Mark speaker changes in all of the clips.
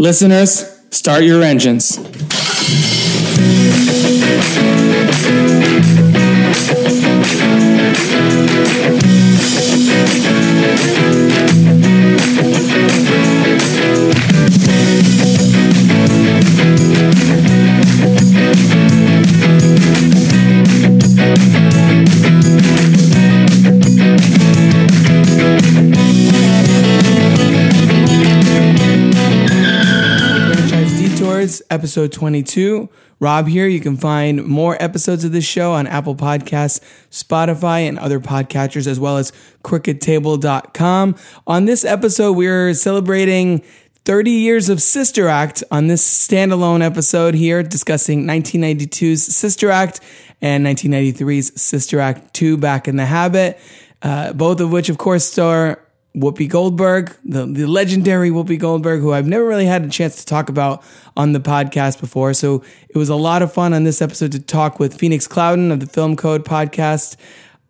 Speaker 1: Listeners, start your engines. Episode 22. Rob here. You can find more episodes of this show on Apple Podcasts, Spotify, and other podcatchers, as well as crookedtable.com. On this episode, we're celebrating 30 years of Sister Act on this standalone episode here, discussing 1992's Sister Act and 1993's Sister Act 2 Back in the Habit, uh, both of which, of course, star Whoopi Goldberg, the, the legendary Whoopi Goldberg, who I've never really had a chance to talk about on the podcast before. So it was a lot of fun on this episode to talk with Phoenix Clouden of the Film Code podcast,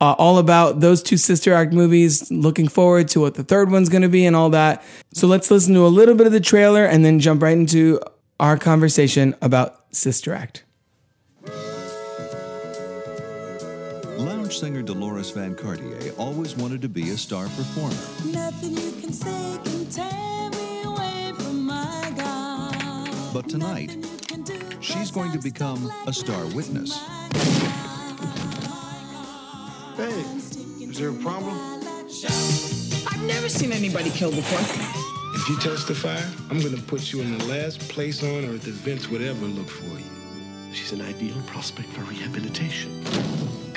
Speaker 1: uh, all about those two Sister Act movies, looking forward to what the third one's going to be and all that. So let's listen to a little bit of the trailer and then jump right into our conversation about Sister Act.
Speaker 2: Lounge singer Dolores Van Cartier always wanted to be a star performer,
Speaker 3: Nothing you can say can tear me away from my God.
Speaker 2: but tonight
Speaker 3: Nothing you can do
Speaker 2: she's going to become a star witness.
Speaker 4: Hey, is there a problem?
Speaker 5: I've never seen anybody killed before.
Speaker 4: If you testify, I'm gonna put you in the last place on earth that Vince would ever look for you.
Speaker 6: She's an ideal prospect for rehabilitation.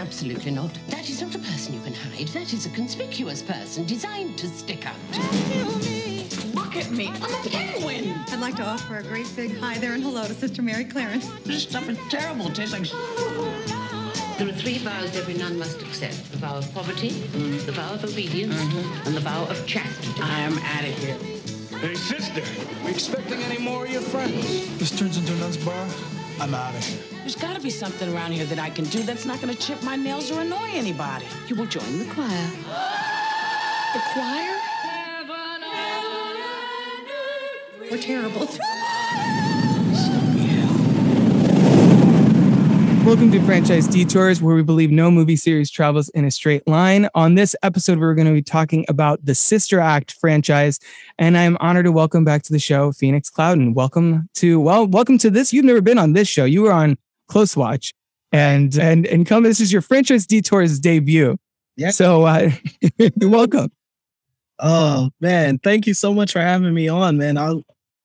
Speaker 7: Absolutely not. That is not a person you can hide. That is a conspicuous person designed to stick out. Kill me!
Speaker 5: Look at me. I'm a penguin.
Speaker 8: I'd like to offer a great big hi there and hello to Sister Mary Clarence.
Speaker 7: This stuff is terrible. It tastes like. There are three vows every nun must accept the vow of poverty, mm-hmm. the vow of obedience, mm-hmm. and the vow of chastity.
Speaker 5: I am out of here.
Speaker 4: Hey, sister, we expecting any more of your friends?
Speaker 9: This turns into a nun's bar. I'm out of here.
Speaker 5: There's got to be something around here that I can do that's not going to chip my nails or annoy anybody.
Speaker 7: You will join the choir.
Speaker 5: The choir?
Speaker 8: We're terrible.
Speaker 1: Welcome to Franchise Detours, where we believe no movie series travels in a straight line. On this episode, we're going to be talking about the Sister Act franchise, and I'm honored to welcome back to the show Phoenix Clouden. Welcome to well, welcome to this. You've never been on this show. You were on Close Watch, and and and come. This is your Franchise Detours debut.
Speaker 10: Yeah.
Speaker 1: So uh, welcome.
Speaker 10: Oh man, thank you so much for having me on, man. I'm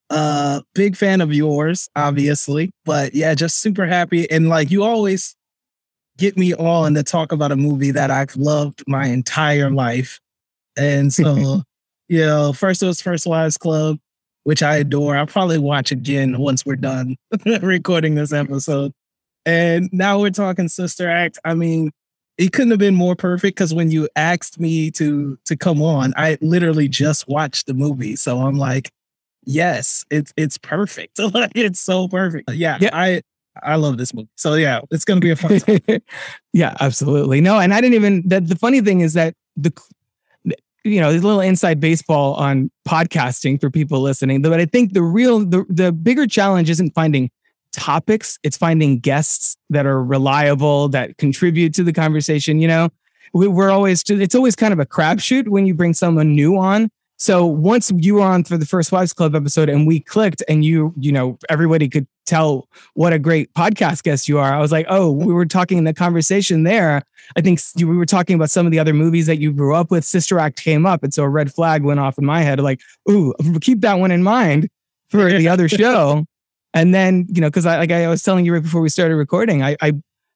Speaker 10: uh big fan of yours, obviously, but yeah, just super happy and like you always get me on to talk about a movie that I've loved my entire life. And so, you know, first it was First Wives Club, which I adore. I'll probably watch again once we're done recording this episode. And now we're talking Sister Act. I mean, it couldn't have been more perfect because when you asked me to to come on, I literally just watched the movie. So I'm like, yes, it's it's perfect. Like, it's so perfect. Yeah,
Speaker 1: Yeah.
Speaker 10: I I love this movie. So yeah, it's gonna be a fun time.
Speaker 1: yeah, absolutely. No, and I didn't even. That the funny thing is that the, you know, there's a little inside baseball on podcasting for people listening. But I think the real, the the bigger challenge isn't finding topics; it's finding guests that are reliable that contribute to the conversation. You know, we, we're always it's always kind of a crapshoot when you bring someone new on. So once you were on for the first Wives Club episode and we clicked and you, you know, everybody could tell what a great podcast guest you are. I was like, oh, we were talking in the conversation there. I think we were talking about some of the other movies that you grew up with. Sister Act came up. And so a red flag went off in my head like, ooh, keep that one in mind for the other show. And then, you know, because I like I was telling you right before we started recording, I, I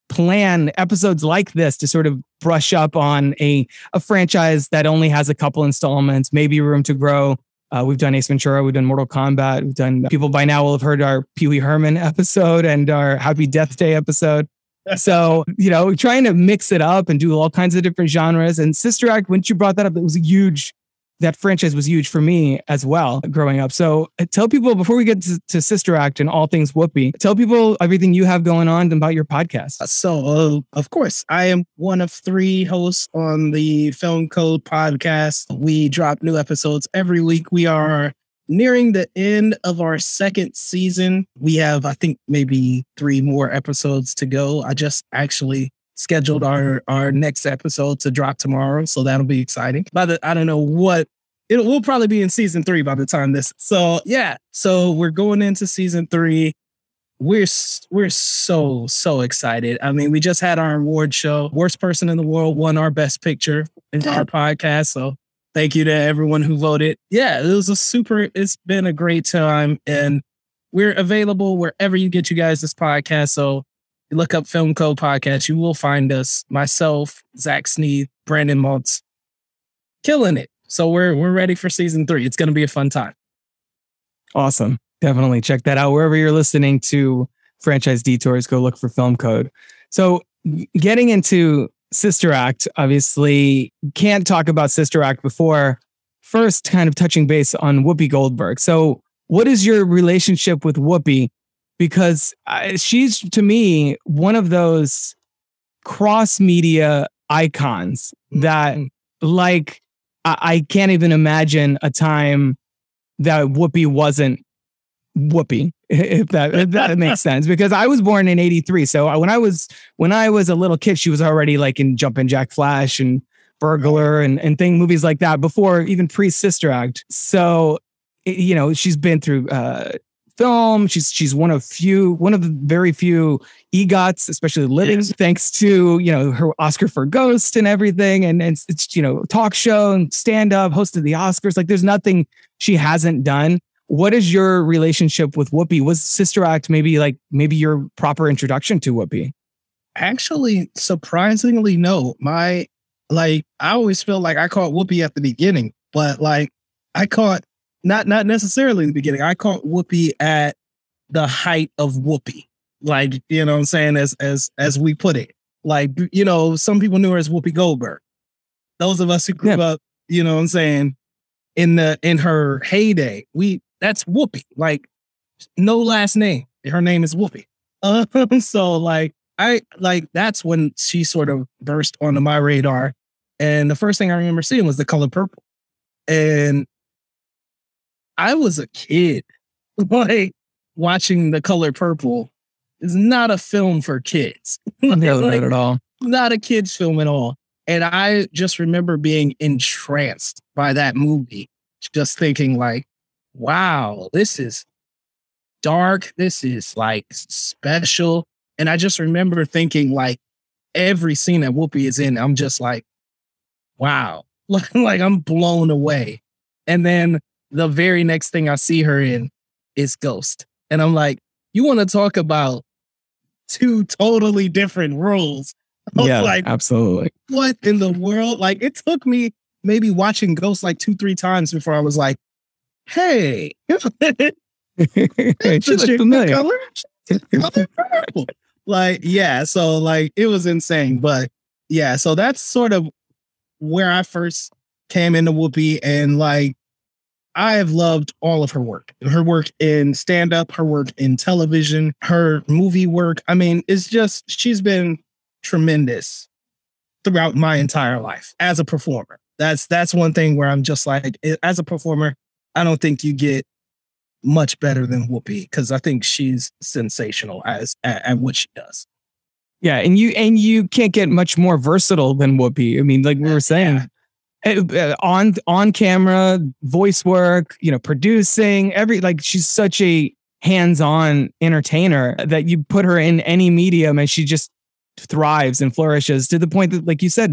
Speaker 1: plan episodes like this to sort of brush up on a a franchise that only has a couple installments, maybe room to grow. Uh, we've done Ace Ventura, we've done Mortal Kombat, we've done. People by now will have heard our Pee Wee Herman episode and our Happy Death Day episode. So you know, trying to mix it up and do all kinds of different genres. And Sister Act, when you brought that up, it was a huge. That franchise was huge for me as well growing up. So uh, tell people before we get to, to Sister Act and all things Whoopi, tell people everything you have going on about your podcast.
Speaker 10: So, uh, of course, I am one of three hosts on the Film Code podcast. We drop new episodes every week. We are nearing the end of our second season. We have, I think, maybe three more episodes to go. I just actually scheduled our our next episode to drop tomorrow, so that'll be exciting. By the, I don't know what it will probably be in season three by the time this. So yeah, so we're going into season three. We're we're so so excited. I mean, we just had our award show. Worst person in the world won our best picture in our podcast. So thank you to everyone who voted. Yeah, it was a super. It's been a great time, and we're available wherever you get you guys this podcast. So you look up Film Code Podcast, you will find us. Myself, Zach Sneed, Brandon Maltz, killing it. So we're we're ready for season three. It's going to be a fun time.
Speaker 1: Awesome. Definitely check that out wherever you're listening to Franchise Detours. Go look for Film Code. So, getting into Sister Act, obviously, can't talk about Sister Act before first kind of touching base on Whoopi Goldberg. So, what is your relationship with Whoopi? Because uh, she's to me one of those cross media icons that, like, I, I can't even imagine a time that Whoopi wasn't Whoopi, if that if that makes sense. Because I was born in '83, so I- when I was when I was a little kid, she was already like in Jumpin' Jack Flash and Burglar and and thing movies like that before even pre Sister Act. So you know she's been through uh, film. She's she's one of few one of the very few EGOTs, especially living, thanks to you know her Oscar for Ghost and everything, and and it's you know talk show and stand up, hosted the Oscars. Like there's nothing she hasn't done. What is your relationship with Whoopi? Was Sister Act maybe like maybe your proper introduction to Whoopi?
Speaker 10: Actually, surprisingly, no. My like, I always feel like I caught Whoopi at the beginning, but like, I caught not not necessarily in the beginning. I caught Whoopi at the height of Whoopi. Like, you know what I'm saying? As as as we put it. Like, you know, some people knew her as Whoopi Goldberg. Those of us who grew up, you know what I'm saying, in the in her heyday, we that's Whoopi. Like, no last name. Her name is Whoopi. Um, so like I like that's when she sort of burst onto my radar. And the first thing I remember seeing was the color purple. And I was a kid. Like watching the color purple is not a film for kids.
Speaker 1: No, not at all.
Speaker 10: Not a kid's film at all. And I just remember being entranced by that movie, just thinking like, wow, this is dark. This is like special. And I just remember thinking like every scene that Whoopi is in, I'm just like, wow, like, like I'm blown away. And then the very next thing I see her in is Ghost. And I'm like, you want to talk about two totally different roles? I
Speaker 1: Yeah,
Speaker 10: like,
Speaker 1: absolutely.
Speaker 10: what in the world? Like it took me maybe watching Ghost like two, three times before I was like, hey,
Speaker 1: she looks familiar.
Speaker 10: color, color purple. Like, yeah, so like it was insane. But yeah, so that's sort of where I first came into Whoopi and like I have loved all of her work. Her work in stand up, her work in television, her movie work. I mean, it's just she's been tremendous throughout my entire life as a performer. That's that's one thing where I'm just like as a performer, I don't think you get much better than Whoopi because I think she's sensational as at, at what she does.
Speaker 1: Yeah, and you and you can't get much more versatile than Whoopi. I mean, like we were saying, uh, Uh, on on camera, voice work, you know, producing, every like she's such a hands-on entertainer that you put her in any medium and she just thrives and flourishes to the point that, like you said,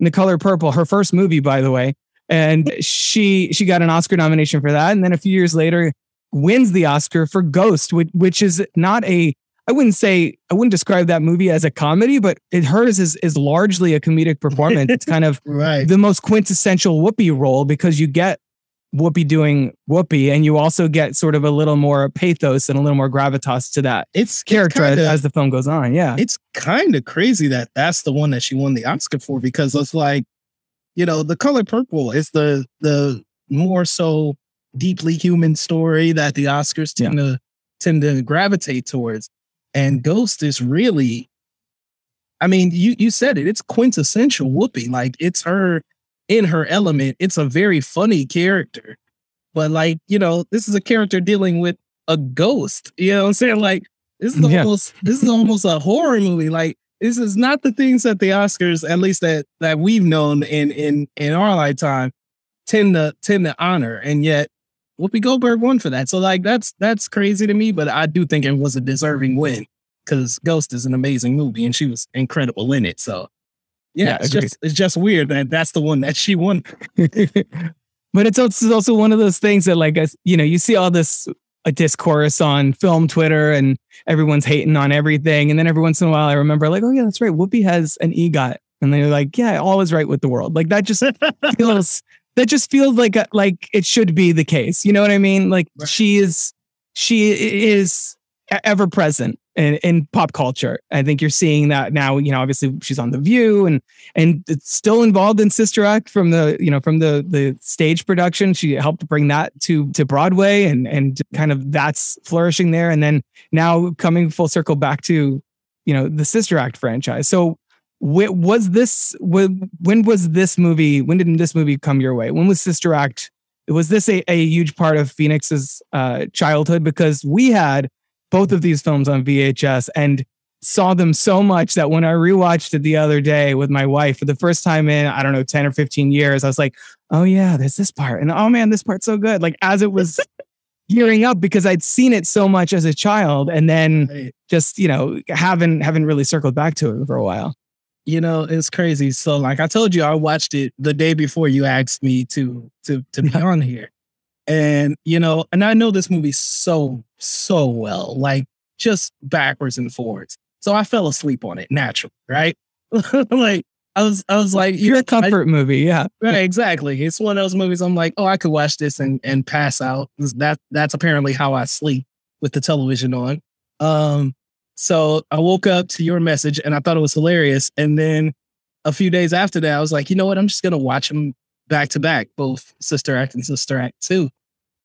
Speaker 1: in the color purple, her first movie, by the way, and she she got an Oscar nomination for that, and then a few years later wins the Oscar for Ghost, which which is not a I wouldn't say I wouldn't describe that movie as a comedy, but it hers is is largely a comedic performance. It's kind of
Speaker 10: right.
Speaker 1: the most quintessential Whoopi role because you get Whoopi doing Whoopi, and you also get sort of a little more pathos and a little more gravitas to that
Speaker 10: It's
Speaker 1: character as-
Speaker 10: kinda-
Speaker 1: as the film goes on. Yeah,
Speaker 10: it's kind of crazy that that's the one that she won the Oscar for because it's like, you know, the color purple is the the more so deeply human story that the Oscars tend to tend to gravitate towards, and Ghost is really, I mean, you you said it, it's quintessential Whoopi, like it's her in her element. It's a very funny character, but like, you know, this is a character dealing with a ghost. You know what I'm saying? Like, this is mm,
Speaker 1: Yeah.
Speaker 10: almost this is almost a horror movie. Like, this is not the things that the Oscars, at least that that we've known in in in our lifetime, tend to tend to honor. And yet Whoopi Goldberg won for that. So like that's that's crazy to me, but I do think it was a deserving win because Ghost is an amazing movie and she was incredible in it. So yeah,
Speaker 1: Yeah,
Speaker 10: it's
Speaker 1: agreed.
Speaker 10: just it's just weird that that's the one that she won.
Speaker 1: but it's also, also one of those things that like you know you see all this a discourse on film twitter and everyone's hating on everything and then every once in a while i remember like oh yeah that's right whoopi has an egot and they're like yeah all is right with the world like that just feels that just feels like a, like it should be the case you know what i mean like
Speaker 10: Right.
Speaker 1: she is she is ever present in, in pop culture i think you're seeing that now you know obviously she's on the view and and it's still involved in Sister Act from the you know from the the stage production. She helped bring that to to Broadway, and and kind of that's flourishing there. And then now coming full circle back to you know the Sister Act franchise. So was this wh- when was this movie? When did this movie come your way? When was Sister Act? Was this a, a huge part of Phoenix's uh, childhood? Because we had both of these films on VHS and saw them so much that when I rewatched it the other day with my wife for the first time in, I don't know, 10 or 15 years, I was like, oh yeah, there's this part. And oh man, this part's so good. Like as it was gearing up because I'd seen it so much as a child and then
Speaker 10: Right.
Speaker 1: just, you know, haven't haven't really circled back to it for a while.
Speaker 10: You know, it's crazy. So like I told you, I watched it the day before you asked me to to to be on here. And you know, and I know this movie so, so well, like just backwards and forwards. So I fell asleep on it naturally, right? like I was I was like,
Speaker 1: You're a
Speaker 10: I-
Speaker 1: comfort movie, yeah.
Speaker 10: Right, exactly. It's one of those movies I'm like, oh, I could watch this and and pass out. That that's apparently how I sleep with the television on. Um, so I woke up to your message and I thought it was hilarious. And then a few days after that, I was like, you know what? I'm just gonna watch them back to back, both Sister Act and Sister Act Two.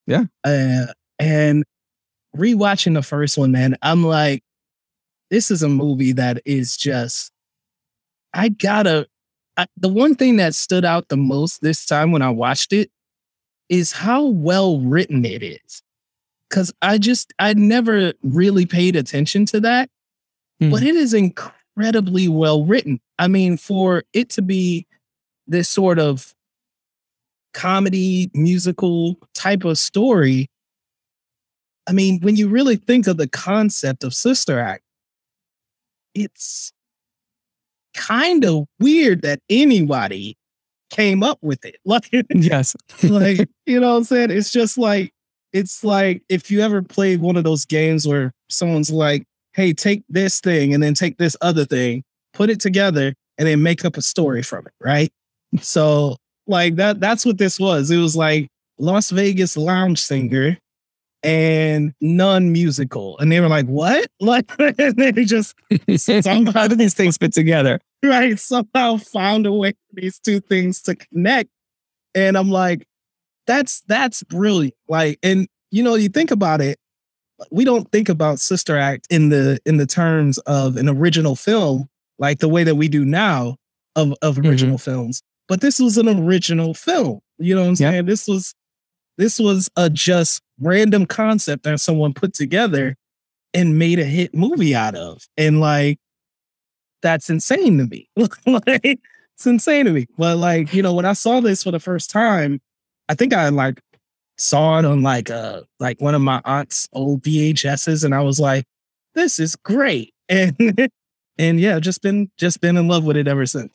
Speaker 1: Yeah.
Speaker 10: Uh, and rewatching the first one, man, I'm like, this is a movie that is just. I gotta I, the one thing that stood out the most this time when I watched it is how well written it is. Cause I just, I never really paid attention to that,
Speaker 1: Hmm.
Speaker 10: but it is incredibly well written. I mean, for it to be this sort of comedy, musical type of story, I mean, when you really think of the concept of Sister Act, it's kind of weird that anybody came up with it. Like,
Speaker 1: Yes.
Speaker 10: like you know what I'm saying? It's just like it's like if you ever played one of those games where someone's like, "Hey, take this thing and then take this other thing, put it together, and then make up a story from it." Right? So, like that that's what this was. It was like Las Vegas lounge singer and non-musical, and they were like, "What?" Like they just
Speaker 1: How do these things fit together?
Speaker 10: right somehow found a way for these two things to connect and i'm like that's that's brilliant like and you know you think about it we don't think about sister act in the in the terms of an original film like the way that we do now of of mm-hmm. original films but this was an original film you know what i'm
Speaker 1: Yeah.
Speaker 10: saying this was this was a just random concept that someone put together and made a hit movie out of and like that's insane to me. like, it's insane to me. But like, you know, when I saw this for the first time, I think I like saw it on like uh like one of my aunt's old VHSs, and I was like, this is great. And and yeah, just been just been in love with it ever since.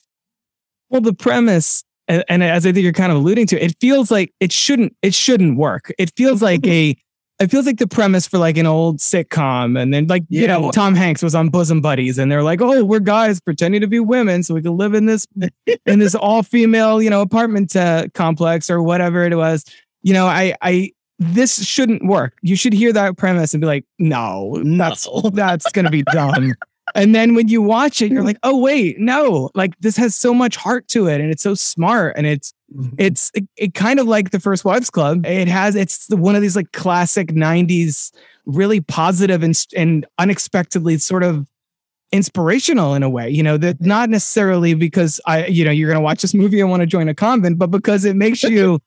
Speaker 1: Well, the premise, and, and as I think you're kind of alluding to, it feels like it shouldn't it shouldn't work. It feels like a it feels like the premise for like an old sitcom, and then like you know Tom Hanks was on Bosom Buddies, and they're like, oh, we're guys pretending to be women so we can live in this in this all female you know apartment uh, complex or whatever it was. You know, I I this shouldn't work. You should hear that premise and be like, no, that's that's gonna be dumb. And then when you watch it, you're mm. like, oh wait, no, like this has so much heart to it, and it's so smart, and it's mm-hmm. it's it, it kind of like the First Wives Club. It has it's the, one of these like classic '90s, really positive and and unexpectedly sort of inspirational in a way. You know that not necessarily because I you know you're gonna watch this movie and want to join a convent, but because it makes you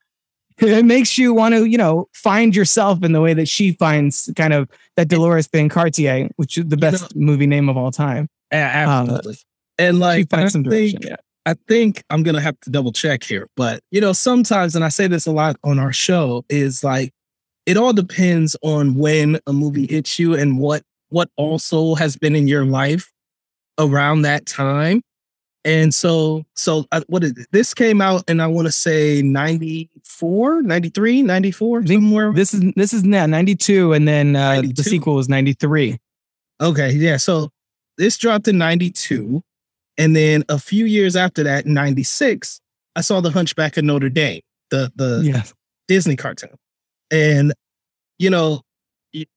Speaker 1: it makes you want to, you know, find yourself in the way that she finds kind of that Dolores Van Cartier, which is the best movie name of all time.
Speaker 10: A- um, Absolutely. and like I
Speaker 1: finds some direction.
Speaker 10: think,
Speaker 1: Yeah.
Speaker 10: I think I'm gonna have to double check here, but you know, sometimes, and I say this a lot on our show, is like it all depends on when a movie hits you and what what also has been in your life around that time. And so, so uh, what is it? This came out, and I want to say 94, 93, 94, somewhere.
Speaker 1: This is this is now 92 and then uh, the sequel was 93.
Speaker 10: Okay, yeah. So this dropped in 92. And then a few years after that, 96, I saw The Hunchback of Notre Dame, the, the
Speaker 1: Yes.
Speaker 10: Disney cartoon. And, you know,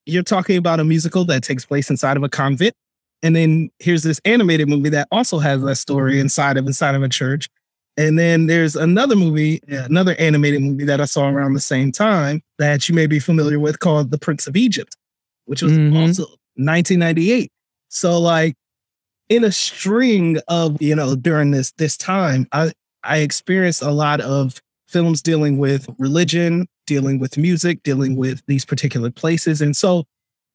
Speaker 10: you're talking about a musical that takes place inside of a convent. And then here's this animated movie that also has that story inside of inside of a church. And then there's another movie, another animated movie that I saw around the same time that you may be familiar with called The Prince of Egypt, which was
Speaker 1: Mhm.
Speaker 10: also 1998. So like in a string of, you know, during this this time, I I experienced a lot of films dealing with religion, dealing with music, dealing with these particular places. And so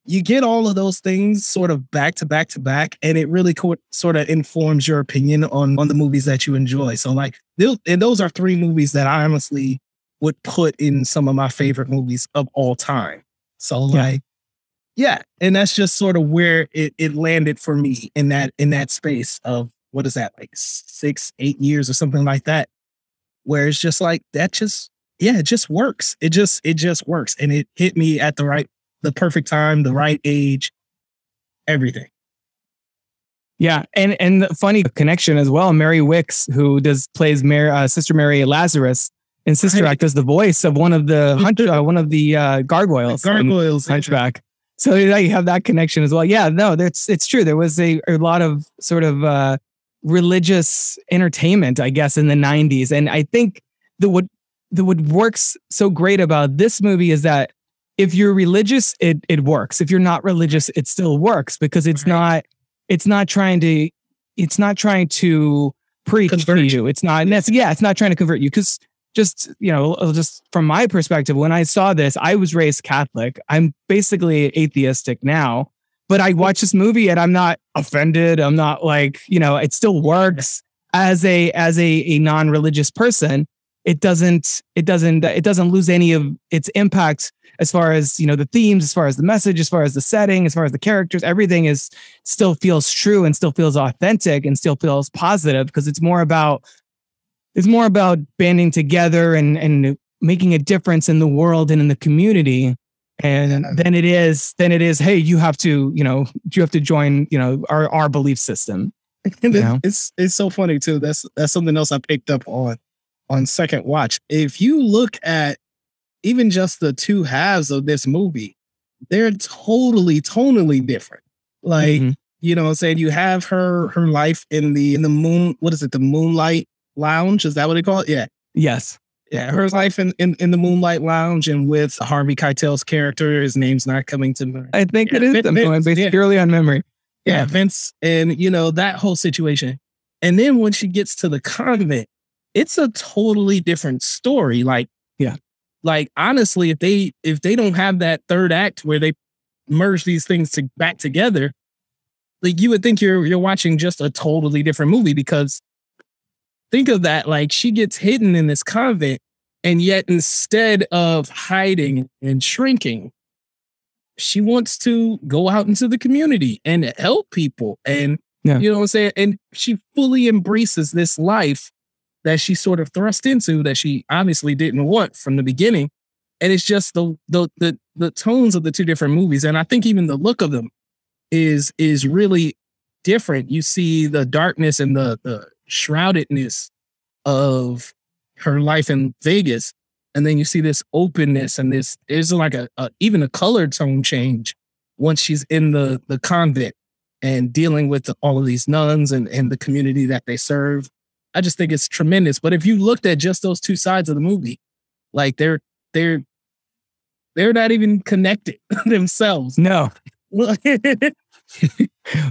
Speaker 10: you get all of those things sort of back to back to back, and it really co- sort of informs your opinion on, on the movies that you enjoy. So, like, those- and those are three movies that I honestly would put in some of my favorite movies of all time. So,
Speaker 1: Yeah.
Speaker 10: like, yeah, and that's just sort of where it, it landed for me in that in that space of what is that like six eight years or something like that where it's just like that just yeah it just works it just it just works and it hit me at the right the perfect time the right age everything
Speaker 1: Yeah, and and the funny connection as well. Mary Wickes, who does plays Mary, uh, Sister Mary Lazarus in Sister
Speaker 10: Right.
Speaker 1: Act, does the voice of one of the hunch, uh, one of the uh, gargoyles, in
Speaker 10: gargoyles
Speaker 1: Hunchback. So you have that connection as well. Yeah, no, that's it's true. There was a, a lot of sort of uh, religious entertainment, I guess, in the '90s, and I think the what the what works so great about this movie is that if you're religious, it it works. If you're not religious, it still works because it's not it's not trying to it's not trying to preach to you. It's not that's yeah, it's not trying to convert you. Because just you know just from my perspective when i saw this i was raised catholic. I'm basically atheistic now but i watch this movie and i'm not offended. I'm not like you know it still works as a as a, a non-religious person. It doesn't it doesn't it doesn't lose any of its impact as far as you know the themes as far as the message as far as the setting as far as the characters everything is still feels true and still feels authentic and still feels positive because it's more about it's more about banding together and and making a difference in the world and in the community and then it is then it is hey you have to you know you have to join you know our our belief system You know?
Speaker 10: it's it's so funny too. That's that's something else I picked up on on second watch. If you look at even just the two halves of this movie, they're totally tonally different. Like
Speaker 1: Mhm.
Speaker 10: you know, what I'm saying you have her her life in the in the moon. What is it? The Moonlight Lounge? Is that what they call it? Yeah,
Speaker 1: yes
Speaker 10: yeah. Her life in in, in the Moonlight Lounge and with Harvey Keitel's character. His name's not coming to mind.
Speaker 1: i think it
Speaker 10: Yeah,
Speaker 1: is
Speaker 10: Vin-
Speaker 1: i'm going based
Speaker 10: yeah.
Speaker 1: purely on memory
Speaker 10: Yeah, Vince, and you know that whole situation. And then when she gets to the convent, it's a totally different story. Like,
Speaker 1: Yeah.
Speaker 10: Like honestly, if they if they don't have that third act where they merge these things to, back together, like you would think you're you're watching just a totally different movie because think of that. Like she gets hidden in this convent, and yet instead of hiding and shrinking, she wants to go out into the community and help people. And
Speaker 1: Yeah.
Speaker 10: you know what I'm saying? And she fully embraces this life that she sort of thrust into that she obviously didn't want from the beginning. And it's just the the the the tones of the two different movies. And I think even the look of them is is really different. You see the darkness and the the shroudedness of her life in Vegas and then you see this openness and this there's like a, a even a color tone change once she's in the the convent and dealing with all of these nuns and and the community that they serve i just think it's tremendous but if you looked at just those two sides of the movie like they're they're they're not even connected themselves.
Speaker 1: No.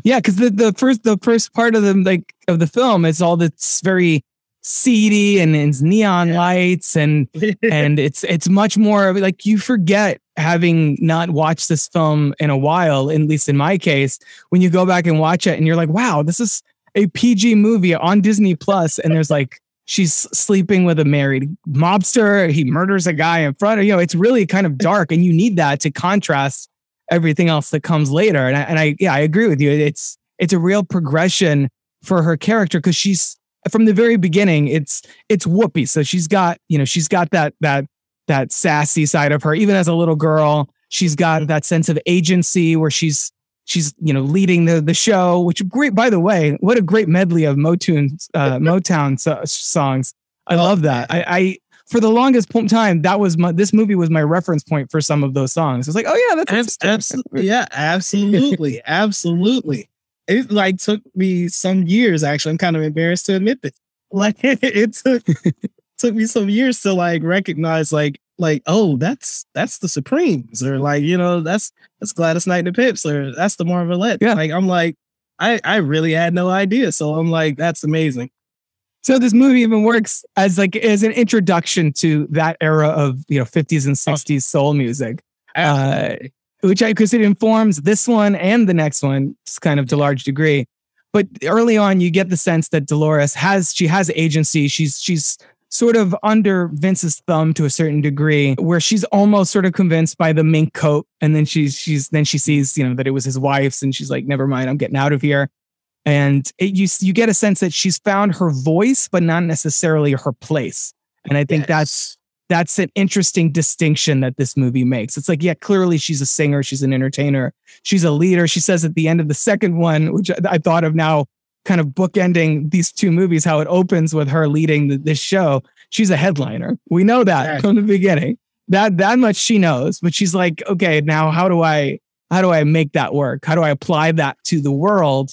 Speaker 1: Yeah because the, the first the first part of the like of the film is all this very seedy and it's neon lights and and it's it's much more like you forget having not watched this film in a while at least in my case when you go back and watch it and you're like wow this is a PG movie on Disney Plus and there's like she's sleeping with a married mobster he murders a guy in front of you know it's really kind of dark and you need that to contrast everything else that comes later and I, and I yeah I agree with you it's it's a real progression for her character because she's from the very beginning it's it's Whoopi so she's got you know she's got that that that sassy side of her even as a little girl she's got mm-hmm. that sense of agency where she's she's you know leading the the show which great by the way what a great medley of motown uh, motown so, songs. I love that. I, I for the longest time that was my this movie was my reference point for some of those songs. It's like oh yeah that's
Speaker 10: absolutely yeah absolutely absolutely. It like took me some years actually. I'm kind of embarrassed to admit this. Like it took took me some years to like recognize like like oh that's that's the supremes or like you know that's that's gladys knight and the pips or that's the marvelettes yeah like i'm like i i really had no idea so i'm like that's amazing
Speaker 1: so this movie even works as like as an introduction to that era of you know 50s and 60s soul music uh which I because it informs this one and the next one kind of to large degree. But early on, you get the sense that Dolores has she has agency. She's she's sort of under Vince's thumb to a certain degree, where she's almost sort of convinced by the mink coat, and then she's she's then she sees you know that it was his wife's, and she's like, never mind, I'm getting out of here. And it, you you get a sense that she's found her voice, but not necessarily her place. And I think yes. that's that's an interesting distinction that this movie makes. It's like, yeah, clearly she's a singer, she's an entertainer, she's a leader. She says at the end of the second one, which I thought of now, kind of bookending these two movies, how it opens with her leading the, this show. She's a headliner. We know that from the beginning. That that much she knows. But she's like, okay, now how do I how do I make that work? How do I apply that to the world?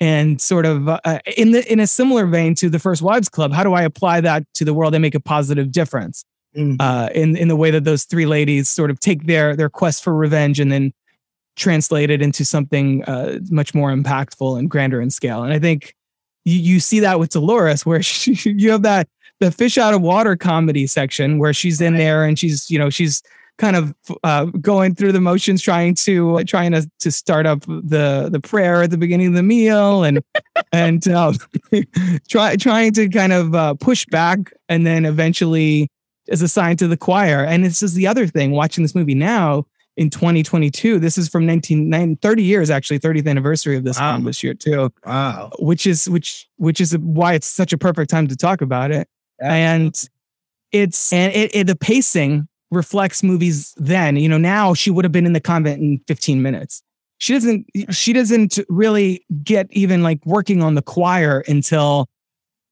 Speaker 1: And sort of uh, in the in a similar vein to the First Wives Club, how do I apply that to the world and make a positive difference? mm. uh, in in the way that those three ladies sort of take their their quest for revenge and then translate it into something uh, much more impactful and grander in scale. And I think you, you see that with Dolores, where she, you have that the fish out of water comedy section where she's in there and she's you know she's kind of uh, going through the motions trying to uh, trying to to start up the the prayer at the beginning of the meal and and uh, try trying to kind of uh, push back and then eventually is assigned to the choir. And this is the other thing watching this movie now in 2022. This is from 19, 30 years, actually, 30th anniversary of this wow. film this year, too.
Speaker 10: Wow.
Speaker 1: Which is, which, which is why it's such a perfect time to talk about it. And it's, and it, it, the pacing reflects movies then. You know, now she would have been in the convent in 15 minutes. She doesn't, she doesn't really get even like working on the choir until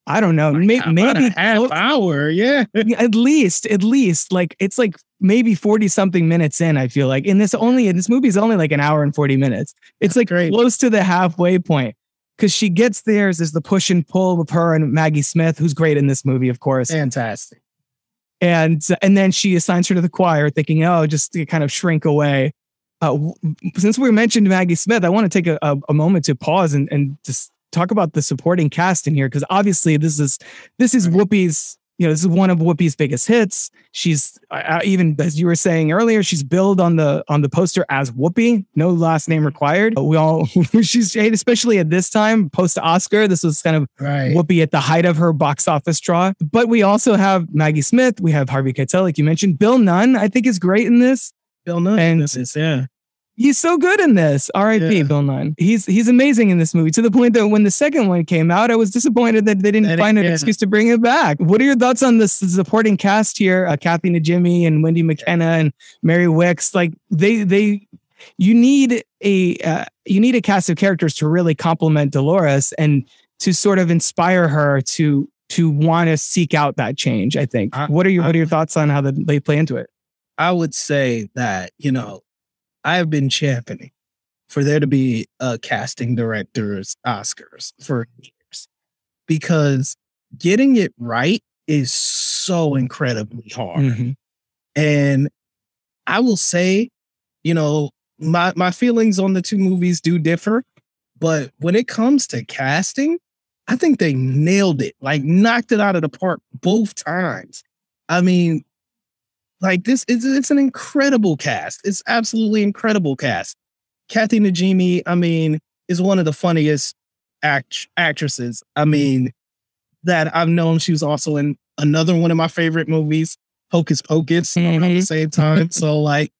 Speaker 1: I don't know, may, maybe
Speaker 10: a half hour. Yeah.
Speaker 1: at least, at least like it's like maybe 40 something minutes in, I feel like. In this only, in this movie is only like an hour and 40 minutes. It's That's like great. close to the halfway point. Cause she gets there is the push and pull with her and Maggie Smith, who's great in this movie, of course.
Speaker 10: Fantastic.
Speaker 1: And and then she assigns her to the choir, thinking, oh, just to kind of shrink away. Uh, since we mentioned Maggie Smith, I want to take a, a, a moment to pause and, and just talk about the supporting cast in here because obviously this is this is Whoopi's you know this is one of Whoopi's biggest hits. She's uh, even as you were saying earlier, she's billed on the on the poster as Whoopi, no last name required. But we all she's especially at this time post Oscar. This was kind of right. Whoopi at the height of her box office draw. But we also have Maggie Smith, we have Harvey Keitel, like you mentioned. Bill Nunn, I think, is great in this.
Speaker 10: Bill Nunn, and this is yeah.
Speaker 1: He's so good in this. R.I.P. Yeah. Bill Nunn. He's he's amazing in this movie to the point that when the second one came out, I was disappointed that they didn't that find an yeah. excuse to bring it back. What are your thoughts on this supporting cast here? Uh, Kathy Najimy and Wendy Makkena and Mary Wickes. Like they they you need a uh, you need a cast of characters to really complement Dolores and to sort of inspire her to to want to seek out that change. I think. I, what are your I, what are your thoughts on how the, they play into it?
Speaker 10: I would say that you know I have been championing for there to be a casting directors Oscars for years because getting it right is so incredibly hard. Mm-hmm. And I will say, you know, my my feelings on the two movies do differ, but when it comes to casting, I think they nailed it, like knocked it out of the park both times. I mean, like this is it's an incredible cast. It's absolutely incredible cast. Kathy Najimy, I mean, is one of the funniest act- actresses. I mean, that I've known. She was also in another one of my favorite movies, Hocus Pocus, at the mm-hmm. same time. So like,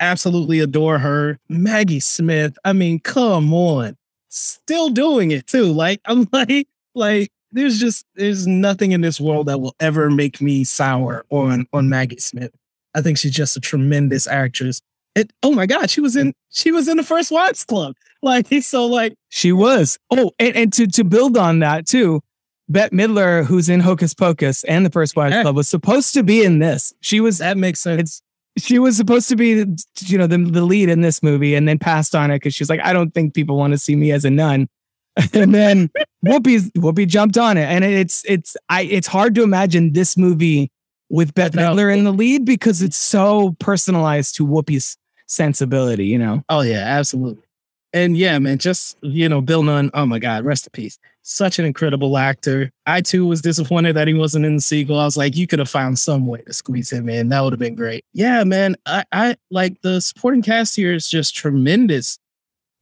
Speaker 10: absolutely adore her. Maggie Smith. I mean, come on, still doing it too. Like I'm like like. There's just there's nothing in this world that will ever make me sour on on Maggie Smith. I think she's just a tremendous actress. It, oh my God, she was in she was in the first Wives Club. Like he's so like
Speaker 1: She was. Oh, and, and to to build on that too, Bette Midler, who's in Hocus Pocus and the First Wives
Speaker 10: Yeah.
Speaker 1: Club, was supposed to be in this. She was
Speaker 10: that makes sense.
Speaker 1: she was supposed to be you know the, the lead in this movie and then passed on it because she's like i don't think people want to see me as a nun and then whoopi whoopi jumped on it and it's it's i it's hard to imagine this movie with bette
Speaker 10: No.
Speaker 1: midler in the lead because it's so personalized to whoopi's sensibility you know
Speaker 10: Oh yeah, absolutely. And yeah, man, just you know, Bill Nunn. Oh my God, rest in peace. Such an incredible actor. I too was disappointed that he wasn't in the sequel. I was like, you could have found some way to squeeze him in. That would have been great. Yeah, man. I, I like the supporting cast here is just tremendous.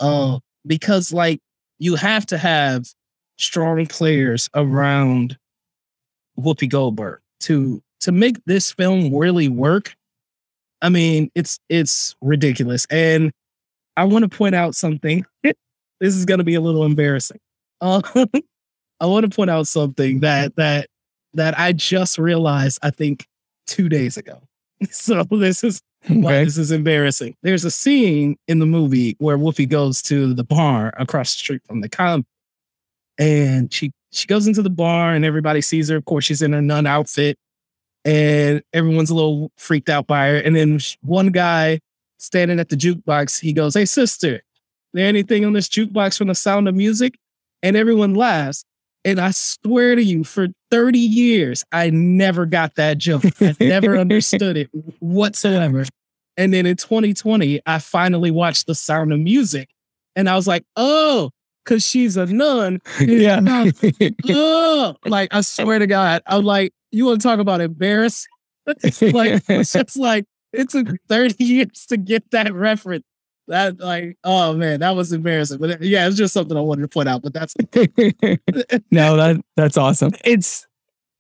Speaker 10: Uh, because like you have to have strong players around Whoopi Goldberg to to make this film really work. I mean, it's it's ridiculous. And I want to point out something. this is going to be a little embarrassing. Uh, I want to point out something that that that I just realized. I think two days ago. So this is why
Speaker 1: Okay.
Speaker 10: this is embarrassing. There's a scene in the movie where Whoopi goes to the bar across the street from the comp, and she she goes into the bar and everybody sees her. Of course, she's in her nun outfit, and everyone's a little freaked out by her. And then one guy standing at the jukebox, he goes, "Hey, sister, there anything on this jukebox from the Sound of Music?" And everyone laughs. And I swear to you, for 30 years, I never got that joke. I never understood it whatsoever. And then in 2020, I finally watched The Sound of Music. And I was like, oh, because she's a nun.
Speaker 1: yeah
Speaker 10: like I swear to God, I'm like, you want to talk about embarrassing? like it's just like it took 30 years to get that reference. That like, oh man, that was embarrassing. But yeah, it's just something I wanted to point out. But that's
Speaker 1: no, that that's awesome. It's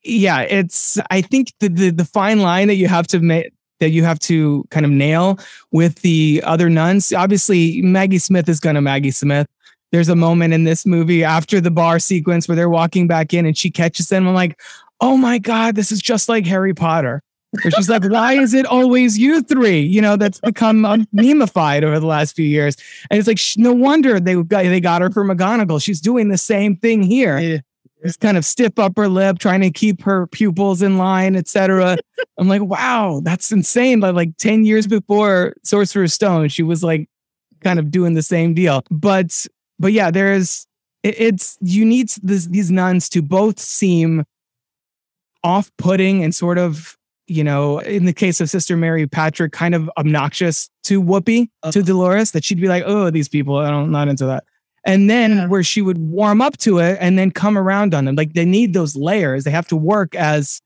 Speaker 1: yeah, it's I think the the, the fine line that you have to make that you have to kind of nail with the other nuns. Obviously, Maggie Smith is gonna Maggie Smith. There's a moment in this movie after the bar sequence where they're walking back in and she catches them. I'm like, oh my God, this is just like Harry Potter. Where she's like, why is it always you three? You know, that's become memeified over the last few years. And it's like, sh- no wonder they got, they got her for McGonagall. She's doing the same thing here.
Speaker 10: Yeah.
Speaker 1: This kind of stiff upper lip, trying to keep her pupils in line, etc. I'm like, wow, that's insane. Like, like 10 years before Sorcerer's Stone, she was like kind of doing the same deal. But but yeah, there's it, it's you need this, these nuns to both seem off-putting and sort of you know, in the case of Sister Mary Patrick, kind of obnoxious to Whoopi, to uh-huh. Dolores, that she'd be like, oh, these people, I don't, not into that. And then where she would warm up to it and then come around on them. Like they need those layers. They have to work as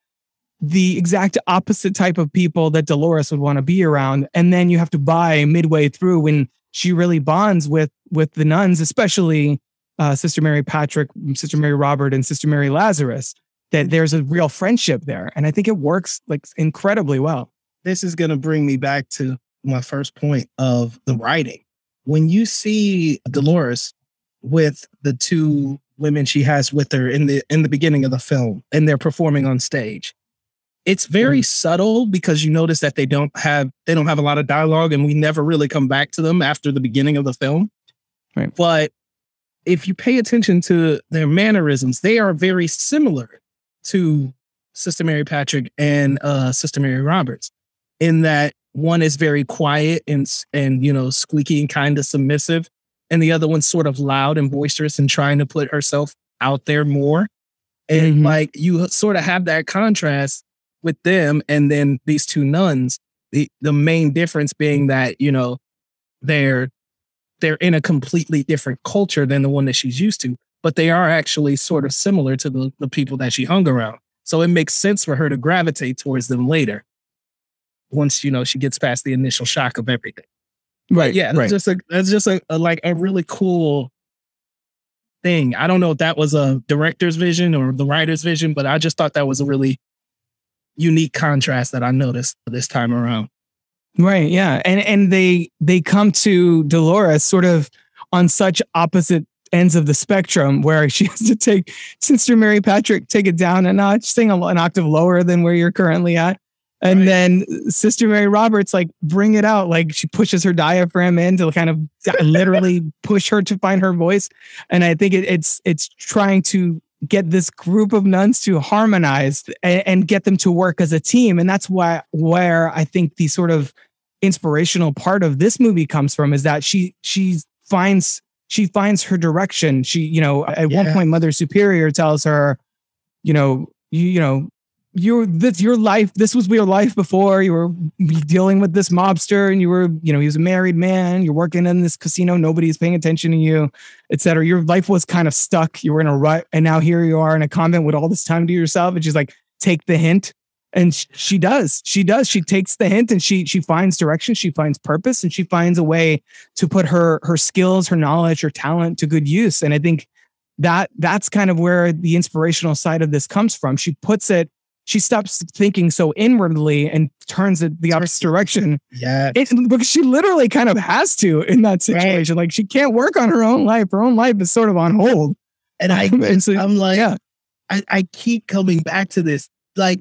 Speaker 1: the exact opposite type of people that Dolores would want to be around. And then you have to buy midway through when she really bonds with with the nuns, especially uh, Sister Mary Patrick, Sister Mary Robert, and Sister Mary Lazarus. That there's a real friendship there, and I think it works like incredibly well.
Speaker 10: this is going to bring me back to my first point of the writing. When you see Dolores with the two women she has with her in the in the beginning of the film and they're performing on stage, it's very subtle because you notice that they don't have they don't have a lot of dialogue and we never really come back to them after the beginning of the film.
Speaker 1: Right.
Speaker 10: But if you pay attention to their mannerisms, they are very similar to Sister Mary Patrick and uh, Sister Mary Roberts in that one is very quiet and and you know squeaky and kind of submissive and the other one's sort of loud and boisterous and trying to put herself out there more and
Speaker 1: Mhm.
Speaker 10: like you sort of have that contrast with them and then these two nuns the the main difference being that you know they're they're in a completely different culture than the one that she's used to but they are actually sort of similar to the, the people that she hung around. So it makes sense for her to gravitate towards them later. Once you know she gets past the initial shock of everything.
Speaker 1: Right.
Speaker 10: Yeah,
Speaker 1: Right.
Speaker 10: that's just a that's just a, a like a really cool thing. I don't know if that was a director's vision or the writer's vision, but I just thought that was a really unique contrast that I noticed this time around.
Speaker 1: Right. Yeah. And and they they come to Dolores sort of on such opposite ends of the spectrum where she has to take Sister Mary Patrick, take it down a notch, sing a, an octave lower than where you're currently at. And
Speaker 10: Right.
Speaker 1: then Sister Mary Roberts, like, bring it out. Like, she pushes her diaphragm in to kind of literally push her to find her voice. And I think it, it's it's trying to get this group of nuns to harmonize and, and get them to work as a team. And that's why where I think the sort of inspirational part of this movie comes from is that she she finds she finds her direction. She, you know, at one point, Mother Superior tells her, you know, you, you know, your this your life. This was your life before. You were dealing with this mobster, and you were, you know, he was a married man. You're working in this casino. Nobody's paying attention to you, etc. Your life was kind of stuck. You were in a rut, and now here you are in a convent with all this time to yourself. And she's like, take the hint and she does she does she takes the hint and she she finds direction she finds purpose and she finds a way to put her her skills her knowledge her talent to good use and i think that that's kind of where the inspirational side of this comes from she puts it she stops thinking so inwardly and turns it the opposite direction
Speaker 10: Yeah.
Speaker 1: because she literally kind of has to in that situation like she can't work on her own life her own life is sort of on hold
Speaker 10: And I
Speaker 1: And so-
Speaker 10: I'm like,
Speaker 1: yeah
Speaker 10: I, I keep coming back to this. Like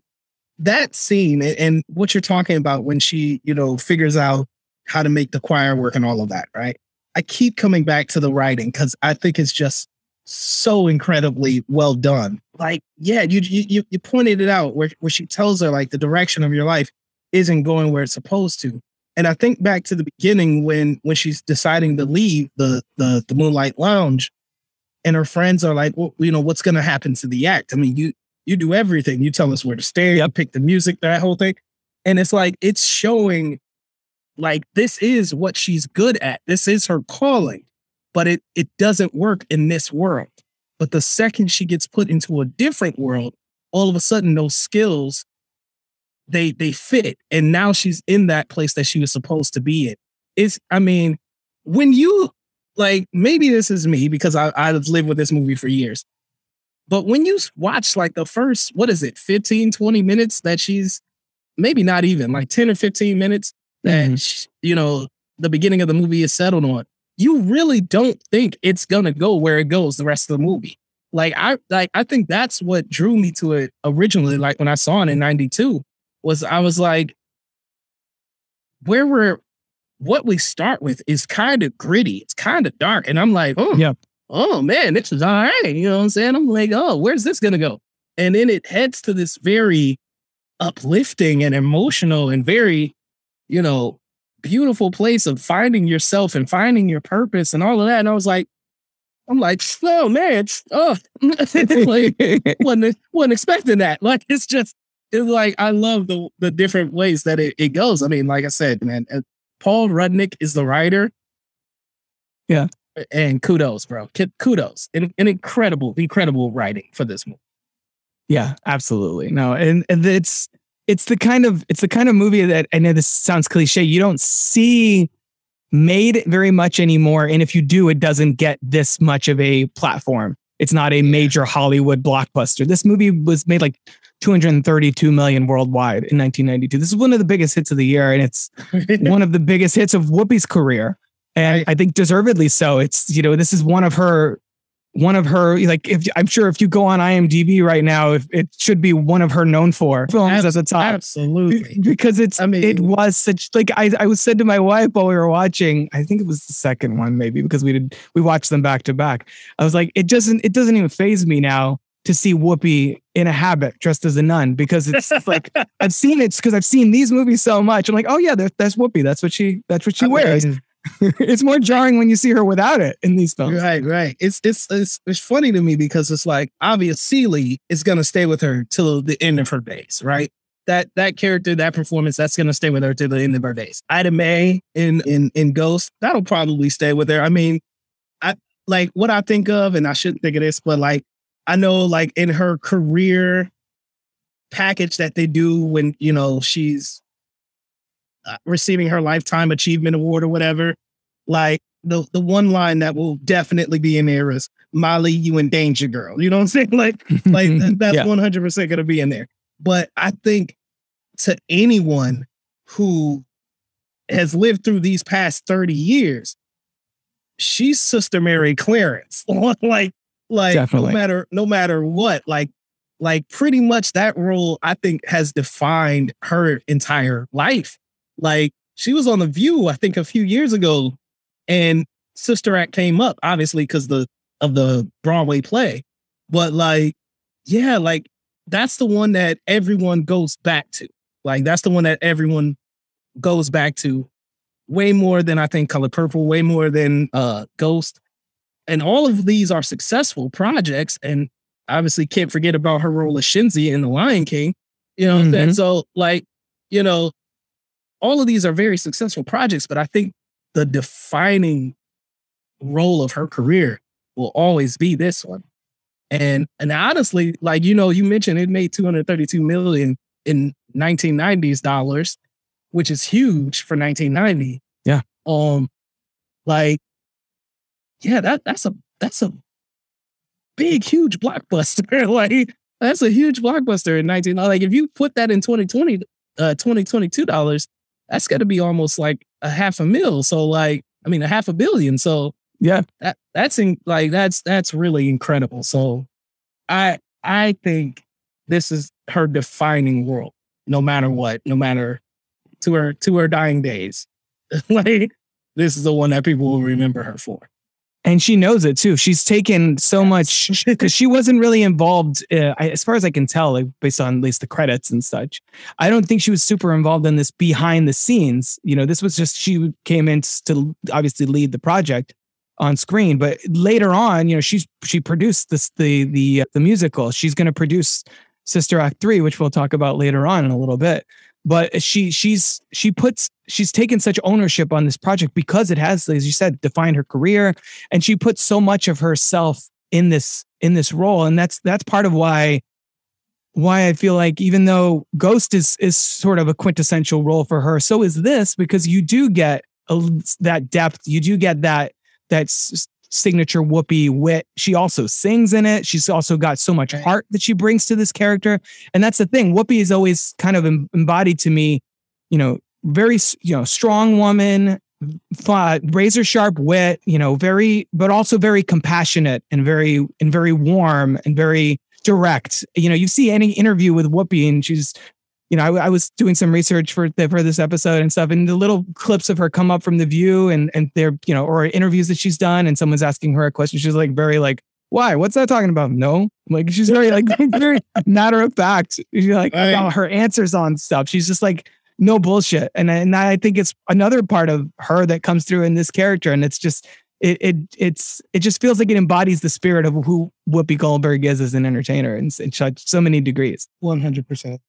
Speaker 10: that scene and, and what you're talking about when she, you know, figures out how to make the choir work and all of that, right? I keep coming back to the writing because I think it's just so incredibly well done. Like, yeah, you you you- pointed it out where where she tells her like the direction of your life isn't going where it's supposed to. And I think back to the beginning when when she's deciding to leave the the the Moonlight Lounge, and her friends are like, well, you know, what's going to happen to the act? I mean, you you do everything. You tell us where to stay. You pick the music, that whole thing, and it's like it's showing, like this is what she's good at. This is her calling, but it it doesn't work in this world. But the second she gets put into a different world, all of a sudden those skills they they fit, and now she's in that place that she was supposed to be in. It's I mean, when you like maybe this is me because I, I've lived with this movie for years. But when you watch like the first, what is it, 15, 20 minutes that she's maybe not even like 10 or 15 minutes that, mm-hmm. sh- you know, the beginning of the movie is settled on, you really don't think it's going to go where it goes the rest of the movie. Like I like I think that's what drew me to it originally like when I saw it in 92 was I was like where we're what we start with is kind of gritty. It's kind of dark. And I'm like, oh,
Speaker 1: Yeah.
Speaker 10: oh man, this is all right. You know what I'm saying? I'm like, oh, where's this gonna go? And then it heads to this very uplifting and emotional and very, you know, beautiful place of finding yourself and finding your purpose and all of that. And I was like, I'm like, oh man, oh, like, wasn't wasn't expecting that. Like it's just it's like I love the the different ways that it, it goes. I mean, like I said, man, uh, Paul Rudnick is the writer.
Speaker 1: Yeah.
Speaker 10: And kudos, bro. Kudos. An, an incredible, incredible writing for this movie.
Speaker 1: Yeah, absolutely. No, and, and it's it's the kind of it's the kind of movie that I know this sounds cliche. You don't see made very much anymore, and if you do, it doesn't get this much of a platform. It's not a major Hollywood blockbuster. This movie was made like 232 million worldwide in 1992. This is one of the biggest hits of the year, and it's one of the biggest hits of Whoopi's career, and I think deservedly so. It's you know this is one of her, one of her like if I'm sure if you go on IMDb right now, if it should be one of her known for films at the top.
Speaker 10: Absolutely,
Speaker 1: because it's
Speaker 10: I mean,
Speaker 1: it was such like I I was said to my wife while we were watching. I think it was the second one maybe because we did we watched them back to back. I was like it doesn't it doesn't even phase me now to see Whoopi in a habit dressed as a nun because it's like I've seen it because I've seen these movies so much. I'm like, oh yeah, that's Whoopi. That's what she that's what she
Speaker 10: I
Speaker 1: wears.
Speaker 10: mean-
Speaker 1: it's more jarring when you see her without it in these films.
Speaker 10: Right, right. It's it's it's it's funny to me because it's like obvious Celie is gonna stay with her till the end of her days, right? That that character, that performance, that's gonna stay with her till the end of her days. Oda Mae in in in Ghost, that'll probably stay with her. I mean, I like what I think of, and I shouldn't think of this, but like I know like in her career package that they do when you know she's Uh, receiving her lifetime achievement award or whatever, like the the one line that will definitely be in there is Molly, you in danger, girl. You know what I'm saying? Like, like that- that's one hundred percent gonna be in there. But I think to anyone who has lived through these past 30 years, she's Sister Mary Clarence. like, like
Speaker 1: Definitely.
Speaker 10: no matter no matter what, like, like pretty much that role I think has defined her entire life. Like she was on the View, I think, a few years ago, and Sister Act came up, obviously, because the of the Broadway play. But like, yeah, like that's the one that everyone goes back to. Like that's the one that everyone goes back to way more than I think Color Purple, way more than uh Ghost. And all of these are successful projects. And obviously can't forget about her role as Shenzi in The Lion King. You know what I'm saying?
Speaker 1: Mhm.
Speaker 10: So like, you know, all of these are very successful projects, but I think the defining role of her career will always be this one. And and honestly, like you know, you mentioned it made 232 million in 1990s dollars, which is huge for 1990.
Speaker 1: Yeah.
Speaker 10: Um, like, yeah, that that's a that's a big, huge blockbuster. like, that's a huge blockbuster in 19. Like, if you put that in 2020, uh, 2022 dollars, that's got to be almost like a half a mil. So, like, I mean, a half a billion. So,
Speaker 1: Yeah.
Speaker 10: that that's in, like that's that's really incredible. So I I think this is her defining world, no matter what, no matter to her to her dying days. like this is the one that people will remember her for.
Speaker 1: And she knows it too. She's taken so much because she wasn't really involved, uh, I- as far as I can tell, like based on at least the credits and such. I don't think she was super involved in this behind the scenes. You know, this was just she came in to obviously lead the project on screen, but later on, you know, she's she produced this the the uh, the musical. She's going to produce Sister Act three, which we'll talk about later on in a little bit. But she she's she puts she's taken such ownership on this project because it has, as you said, defined her career. And she puts so much of herself in this in this role. And that's that's part of why why I feel like even though Ghost is is sort of a quintessential role for her, so is this because you do get a, that depth, you do get that that s- signature Whoopi wit. She also sings in it. She's also got so much heart that she brings to this character, and that's the thing. Whoopi is always kind of em- embodied to me, you know, very you know strong woman, uh, razor sharp wit, you know, very, but also very compassionate and very, and very warm and very direct. You know, you see any interview with Whoopi and she's, you know, I, I was doing some research for the, for this episode and stuff, and the little clips of her come up from the view and and they're, you know, or interviews that she's done, and someone's asking her a question. She's like very like, why? What's that talking about? No, like she's very like very matter of fact. She's like
Speaker 10: Right.
Speaker 1: about her answers on stuff. She's just like no bullshit. And and I think it's another part of her that comes through in this character, and it's just it it it's it just feels like it embodies the spirit of who Whoopi Goldberg is as an entertainer in, in such so many degrees.
Speaker 10: One hundred percent.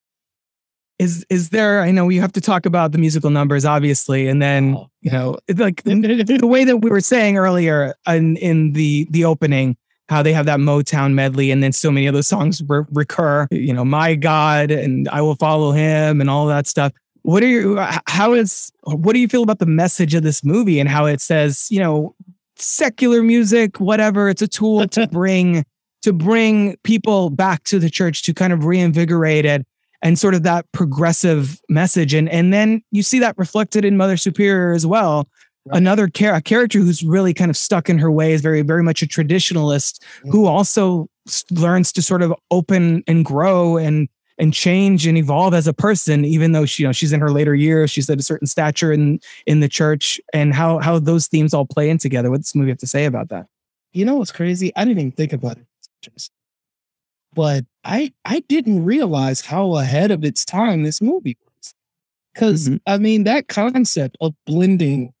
Speaker 1: Is is there? I know we have to talk about the musical numbers, obviously, and then oh. you know, like the way that we were saying earlier in in the the opening, how they have that Motown medley, and then so many of those songs re- recur. You know, my God, and I will follow him, and all that stuff. What are your? How is? What do you feel about the message of this movie and how it says, you know, secular music, whatever. It's a tool to bring to bring people back to the church to kind of reinvigorate it and sort of that progressive message. And and then you see that reflected in Mother Superior as well. Another char- a character who's really kind of stuck in her ways, very, very much a traditionalist, mm-hmm. who also s- learns to sort of open and grow and and change and evolve as a person, even though she, you know, she's in her later years, she's at a certain stature in in the church, and how how those themes all play in together. What does this movie have to say about that?
Speaker 10: You know what's crazy? I didn't even think about it. But I I didn't realize how ahead of its time this movie was. because I mean that concept of blending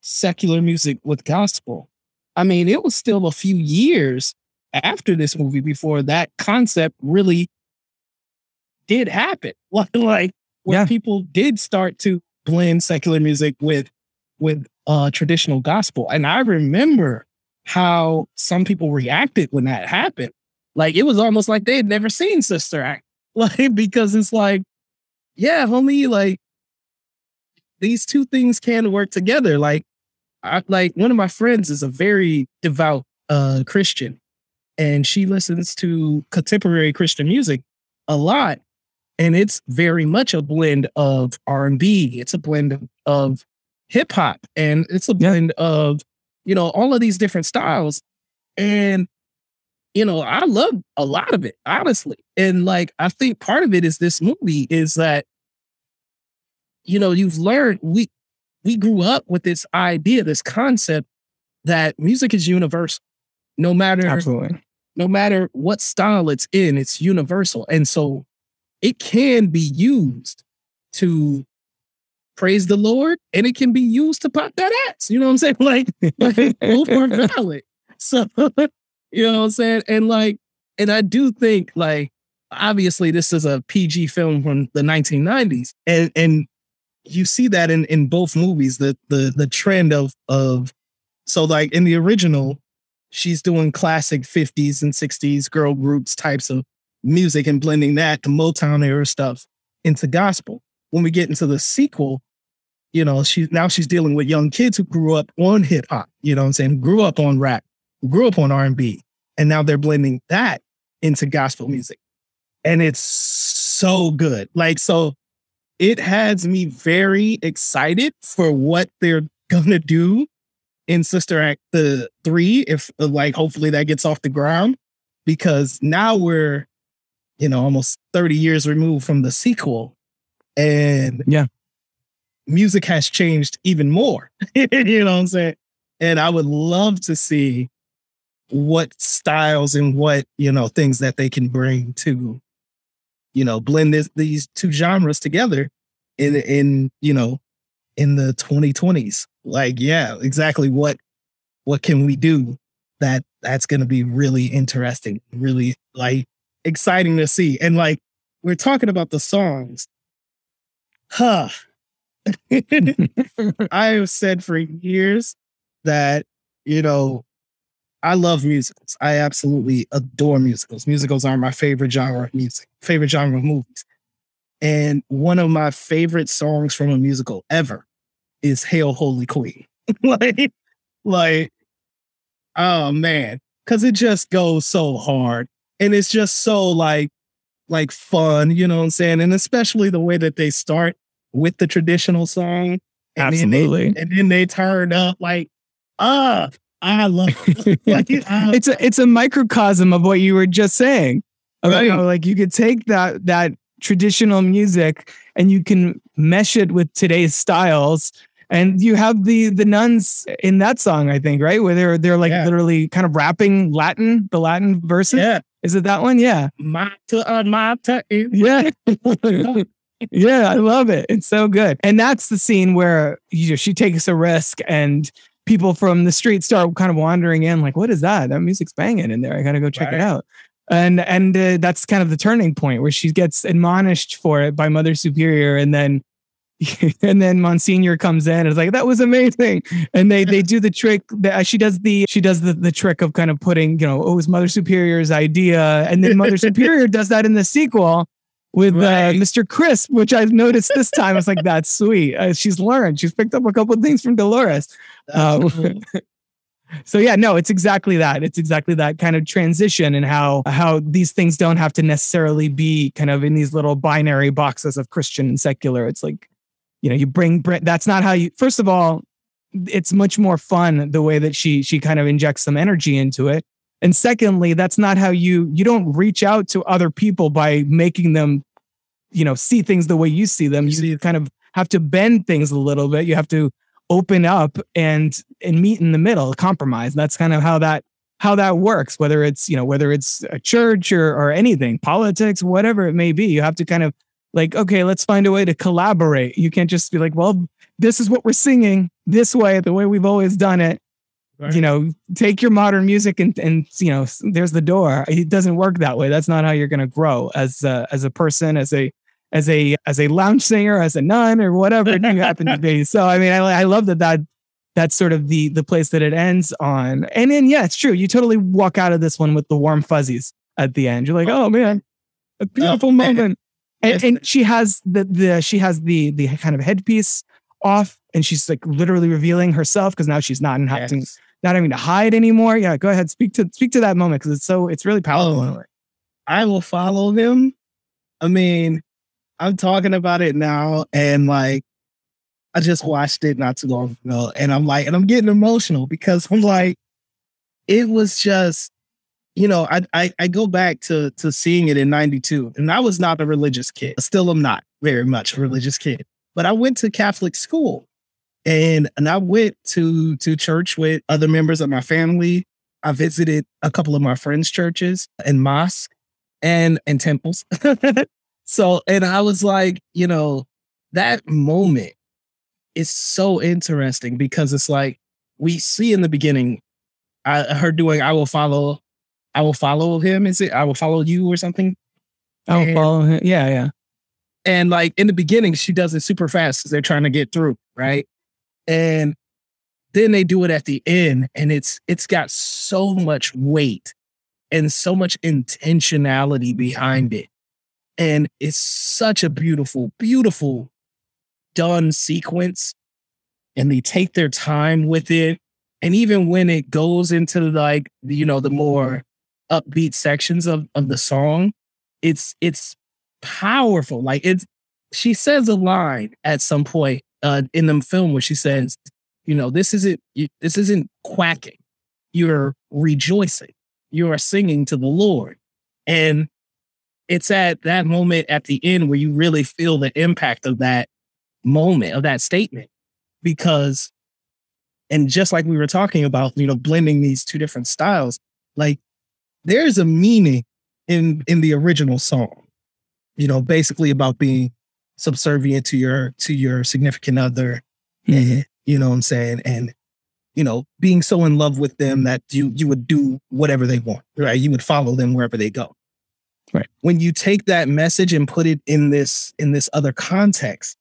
Speaker 10: secular music with gospel. I mean, it was still a few years after this movie before that concept really did happen. Like, like where people did start to blend secular music with with uh traditional gospel. And I remember how some people reacted when that happened. Like it was almost like they had never seen Sister Act. Like, because it's like, yeah, homie, like these two things can work together. Like, I like one of my friends is a very devout uh Christian and she listens to contemporary Christian music a lot. And it's very much a blend of R&B. It's a blend of, of hip hop and it's a blend of, you know, all of these different styles. And, you know, I love a lot of it, honestly. And like, I think part of it is this movie is that, you know, you've learned, we, we grew up with this idea, this concept that music is universal. No matter
Speaker 1: Absolutely.
Speaker 10: no matter what style it's in, it's universal. And so it can be used to praise the Lord and it can be used to pop that ass. You know what I'm saying? Like, like both are valid. So, you know what I'm saying? And like, and I do think like, obviously this is a PG film from the 1990s. And and you see that in in both movies, the the the trend of of so like in the original, she's doing classic 50s and 60s girl groups types of music and blending that to Motown era stuff into gospel. When we get into the sequel, you know, she's now she's dealing with young kids who grew up on hip hop, you know what I'm saying, grew up on rap, grew up on R&B, and now they're blending that into gospel music. And it's so good. Like so it has me very excited for what they're going to do in Sister Act the 3 if uh, like hopefully that gets off the ground because now we're you know almost 30 years removed from the sequel and
Speaker 1: yeah
Speaker 10: music has changed even more you know what i'm saying and i would love to see what styles and what you know things that they can bring to you know blend this, these two genres together in in you know in the 2020s like yeah exactly what what can we do that that's going to be really interesting really like exciting to see. And like we're talking about the songs. Huh. I have said for years that you know i love musicals i absolutely adore musicals musicals are my favorite genre of music favorite genre of movies and one of my favorite songs from a musical ever is Hail Holy Queen. like, like, oh man. Cause it just goes so hard. And it's just so like, like fun, you know what I'm saying? And especially the way that they start with the traditional song. And
Speaker 1: Absolutely.
Speaker 10: Then they, and then they turn up like, ah, I love it. like,
Speaker 1: it's a it's a microcosm of what you were just saying. About
Speaker 10: Right.
Speaker 1: how, like you could take that that traditional music and you can mesh it with today's styles. And you have the the nuns in that song, I think, right? Where they're they're like
Speaker 10: Yeah.
Speaker 1: literally kind of rapping Latin, the Latin verses.
Speaker 10: yeah.
Speaker 1: Is it that one? Yeah.
Speaker 10: Mata, mata,
Speaker 1: Yeah. yeah, I love it. It's so good. And that's the scene where you know, she takes a risk and people from the street start kind of wandering in like what is that? That music's banging in there. I got to go check it out. And and uh, that's kind of the turning point where she gets admonished for it by Mother Superior and then and then Monsignor comes in and is like that was amazing and they they do the trick that she does the she does the, the trick of kind of putting you know oh it was Mother Superior's idea and then Mother Superior does that in the sequel with
Speaker 10: Right.
Speaker 1: uh, Mr. Crisp, which I've noticed this time. I was like, that's sweet. Uh, she's learned. She's picked up a couple of things from Dolores. Uh, so yeah, no, it's exactly that. It's exactly that kind of transition and how how these things don't have to necessarily be kind of in these little binary boxes of Christian and secular. It's like, you know, you bring bring- that's not how you. First of all, it's much more fun the way that she she kind of injects some energy into it. And secondly, that's not how you you don't reach out to other people by making them, you know, see things the way you see them. You
Speaker 10: See-
Speaker 1: kind of have to bend things a little bit. You have to open up and and meet in the middle, compromise. That's kind of how that how that works. Whether it's you know whether it's a church or or anything, politics, whatever it may be, you have to kind of like okay, let's find a way to collaborate. You can't just be like, well, this is what we're singing this way, the way we've always done it. You know, take your modern music and and you know, there's the door. It doesn't work that way. That's not how you're going to grow as a, as a person, as a as a as a lounge singer, as a nun, or whatever you happen to be. So I mean, I I love that that that's sort of the the place that it ends on. And then yeah, it's true. You totally walk out of this one with the warm fuzzies at the end. You're like, oh man, a beautiful eh, eh, moment. And, and she has the the she has the the kind of headpiece off, and she's like literally revealing herself because now she's not in having not having to hide anymore. Yeah, go ahead, speak to speak to that moment because it's so it's really powerful. way.
Speaker 10: I will follow them. I mean, I'm talking about it now, and like, I just watched it not too long ago, and I'm like, and I'm getting emotional because I'm like, it was just, you know, I I, I go back to to seeing it in '92, and I was not a religious kid. Still, am not very much a religious kid, but I went to Catholic school, and and I went to to church with other members of my family. I visited a couple of my friends' churches and mosques and and temples. so and I was like, you know, that moment is so interesting because it's like we see in the beginning I, her doing I will follow I will follow him. Is it I will follow you or something?
Speaker 1: I will
Speaker 10: And-
Speaker 1: follow him. Yeah, yeah.
Speaker 10: and like in the beginning, she does it super fast because they're trying to get through, right? And then they do it at the end, and it's it's got so much weight and so much intentionality behind it. And it's such a beautiful, beautiful done sequence. And they take their time with it. And even when it goes into like, you know, the more upbeat sections of, of the song, it's it's powerful. Like it's she says a line at some point uh in the film where she says, you know, this isn't this isn't quacking. You're rejoicing. You are singing to the Lord. And it's at that moment at the end where you really feel the impact of that moment, of that statement. Because, and just like we were talking about, you know, blending these two different styles, like there's a meaning in in the original song, you know, basically about being subservient to your to your significant other, and, you know what I'm saying? And you know, being so in love with them that you you would do whatever they want, right? You would follow them wherever they go.
Speaker 1: Right.
Speaker 10: When you take that message and put it in this in this other context,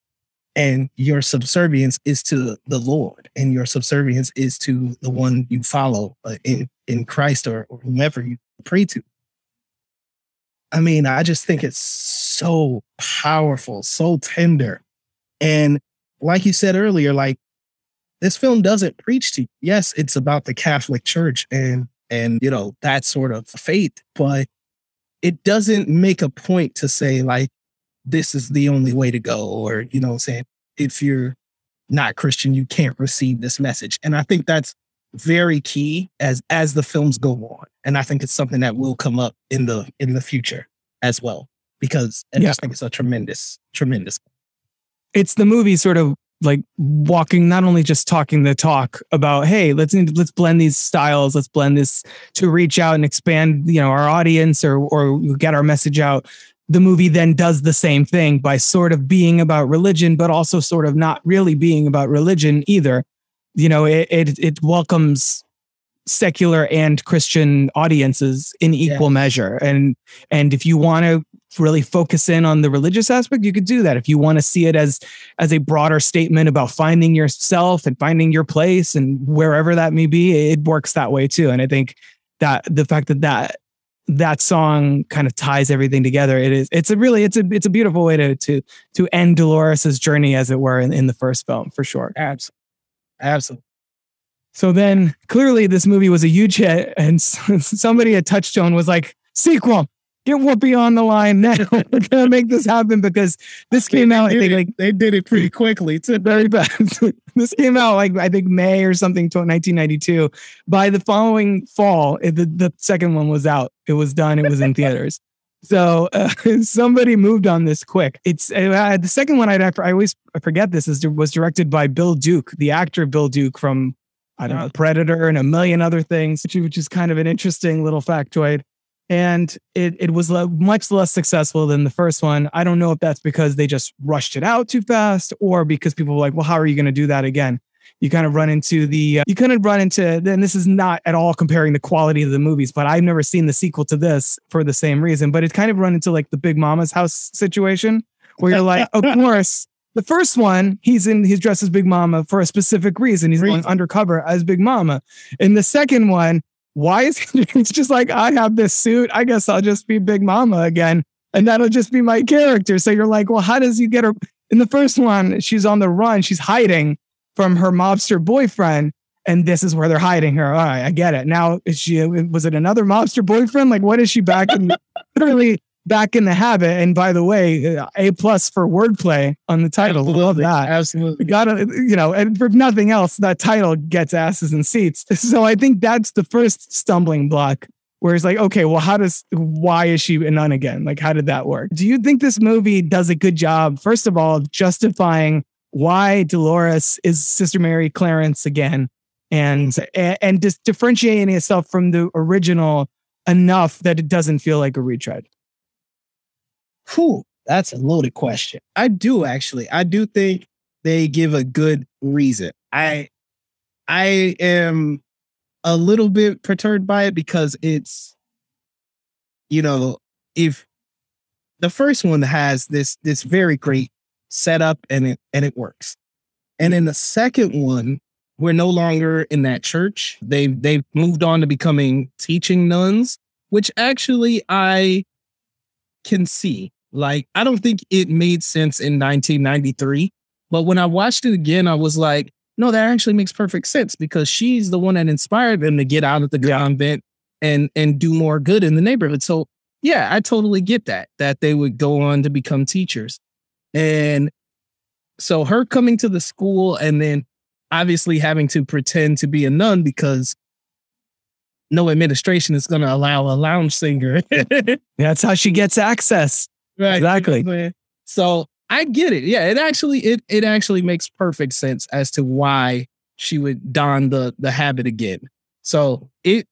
Speaker 10: and your subservience is to the Lord, and your subservience is to the one you follow uh, in in Christ or, or whomever you pray to. I mean, I just think it's so powerful, so tender, and like you said earlier, like this film doesn't preach to you. Yes, it's about the Catholic Church and and you know that sort of faith, but it doesn't make a point to say like this is the only way to go, or you know, saying if you're not Christian, you can't receive this message. And I think that's very key as as the films go on. And I think it's something that will come up in the in the future as well. Because I
Speaker 1: Yeah.
Speaker 10: just think it's a tremendous, tremendous
Speaker 1: it's the movie sort of like walking not only just talking the talk about hey let's let's blend these styles let's blend this to reach out and expand you know our audience or or get our message out. The movie then does the same thing by sort of being about religion but also sort of not really being about religion either. You know it it, it welcomes secular and christian audiences in equal measure. And and if you want to really focus in on the religious aspect you could do that. If you want to see it as as a broader statement about finding yourself and finding your place and wherever that may be it works that way too. And i think that the fact that that that song kind of ties everything together it is it's a really it's a it's a beautiful way to to to end dolores's journey as it were in, in the first film for sure.
Speaker 10: Absolutely absolutely.
Speaker 1: So then clearly this movie was a huge hit and somebody at touchstone was like sequel get whoopi on the line now. We're gonna make this happen because this came out i think like
Speaker 10: they did it pretty quickly too.
Speaker 1: Very fast this came out like i think may or something 1992 by the following fall it- the, the second one was out. It was done. It was in theaters. So uh, somebody moved on this quick. It's uh, the second one I'd, i always forget this is was directed by bill duke the actor bill duke from i don't know predator and a million other things which, which is kind of an interesting little factoid and it, it was le- much less successful than the first one. I don't know if that's because they just rushed it out too fast or because people were like, well, how are you going to do that again? You kind of run into the, uh, you kind of run into, then this is not at all comparing the quality of the movies, but I've never seen the sequel to this for the same reason. But it kind of run into like the Big Mama's house situation where you're like, of course, The first one, he's in he's dressed as Big Mama for a specific reason. He's going undercover as Big Mama. In the second one, why is he it's just like I have this suit? I guess I'll just be Big Mama again, and that'll just be my character. So you're like, well, how does he get her? In the first one, she's on the run, she's hiding from her mobster boyfriend. And this is where they're hiding her. All right, I get it. Now, is she was it another mobster boyfriend? Like, what is she back in? literally back in the habit. And by the way, uh, A plus for wordplay on the title. Love that.
Speaker 10: Absolutely.
Speaker 1: Got to, you know, and for nothing else, that title gets asses and seats. So I think that's the first stumbling block where it's like, okay, well, how does, why is she a nun again? Like, how did that work? Do you think this movie does a good job, first of all, justifying why Dolores is Sister Mary Clarence again? And, and, and just differentiating itself from the original enough that it doesn't feel like a retread.
Speaker 10: Whew, that's a loaded question. I do actually. I do think they give a good reason. I I am a little bit perturbed by it because it's you know, if the first one has this this very great setup and it and it works. And in the second one, we're no longer in that church. They they've moved on to becoming teaching nuns, which actually I can see. Like, I don't think it made sense in 1993. But when I watched it again, I was like, no, that actually makes perfect sense because she's the one that inspired them to get out of the convent and and do more good in the neighborhood. So yeah, I totally get that, that they would go on to become teachers. And so her coming to the school and then obviously having to pretend to be a nun because no administration is going to allow a lounge singer.
Speaker 1: That's how she gets access.
Speaker 10: Right.
Speaker 1: Exactly.
Speaker 10: So I get it. Yeah, it actually it it actually makes perfect sense as to why she would don the the habit again. So it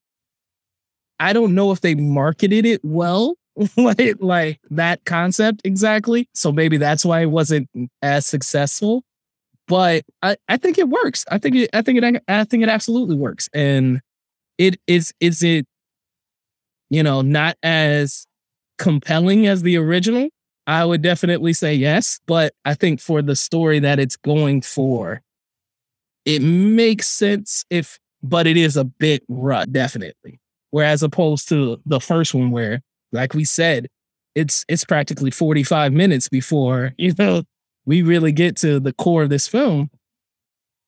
Speaker 10: I don't know if they marketed it well, like like that concept exactly. So maybe that's why it wasn't as successful. But I, I think it works. I think it I think it I think it absolutely works. And it is is it you know not as compelling as the original, I would definitely say yes. But I think for the story that it's going for, it makes sense if, but it is a bit rut, definitely. Whereas opposed to the first one, where, like we said, it's it's practically 45 minutes before, you know, we really get to the core of this film.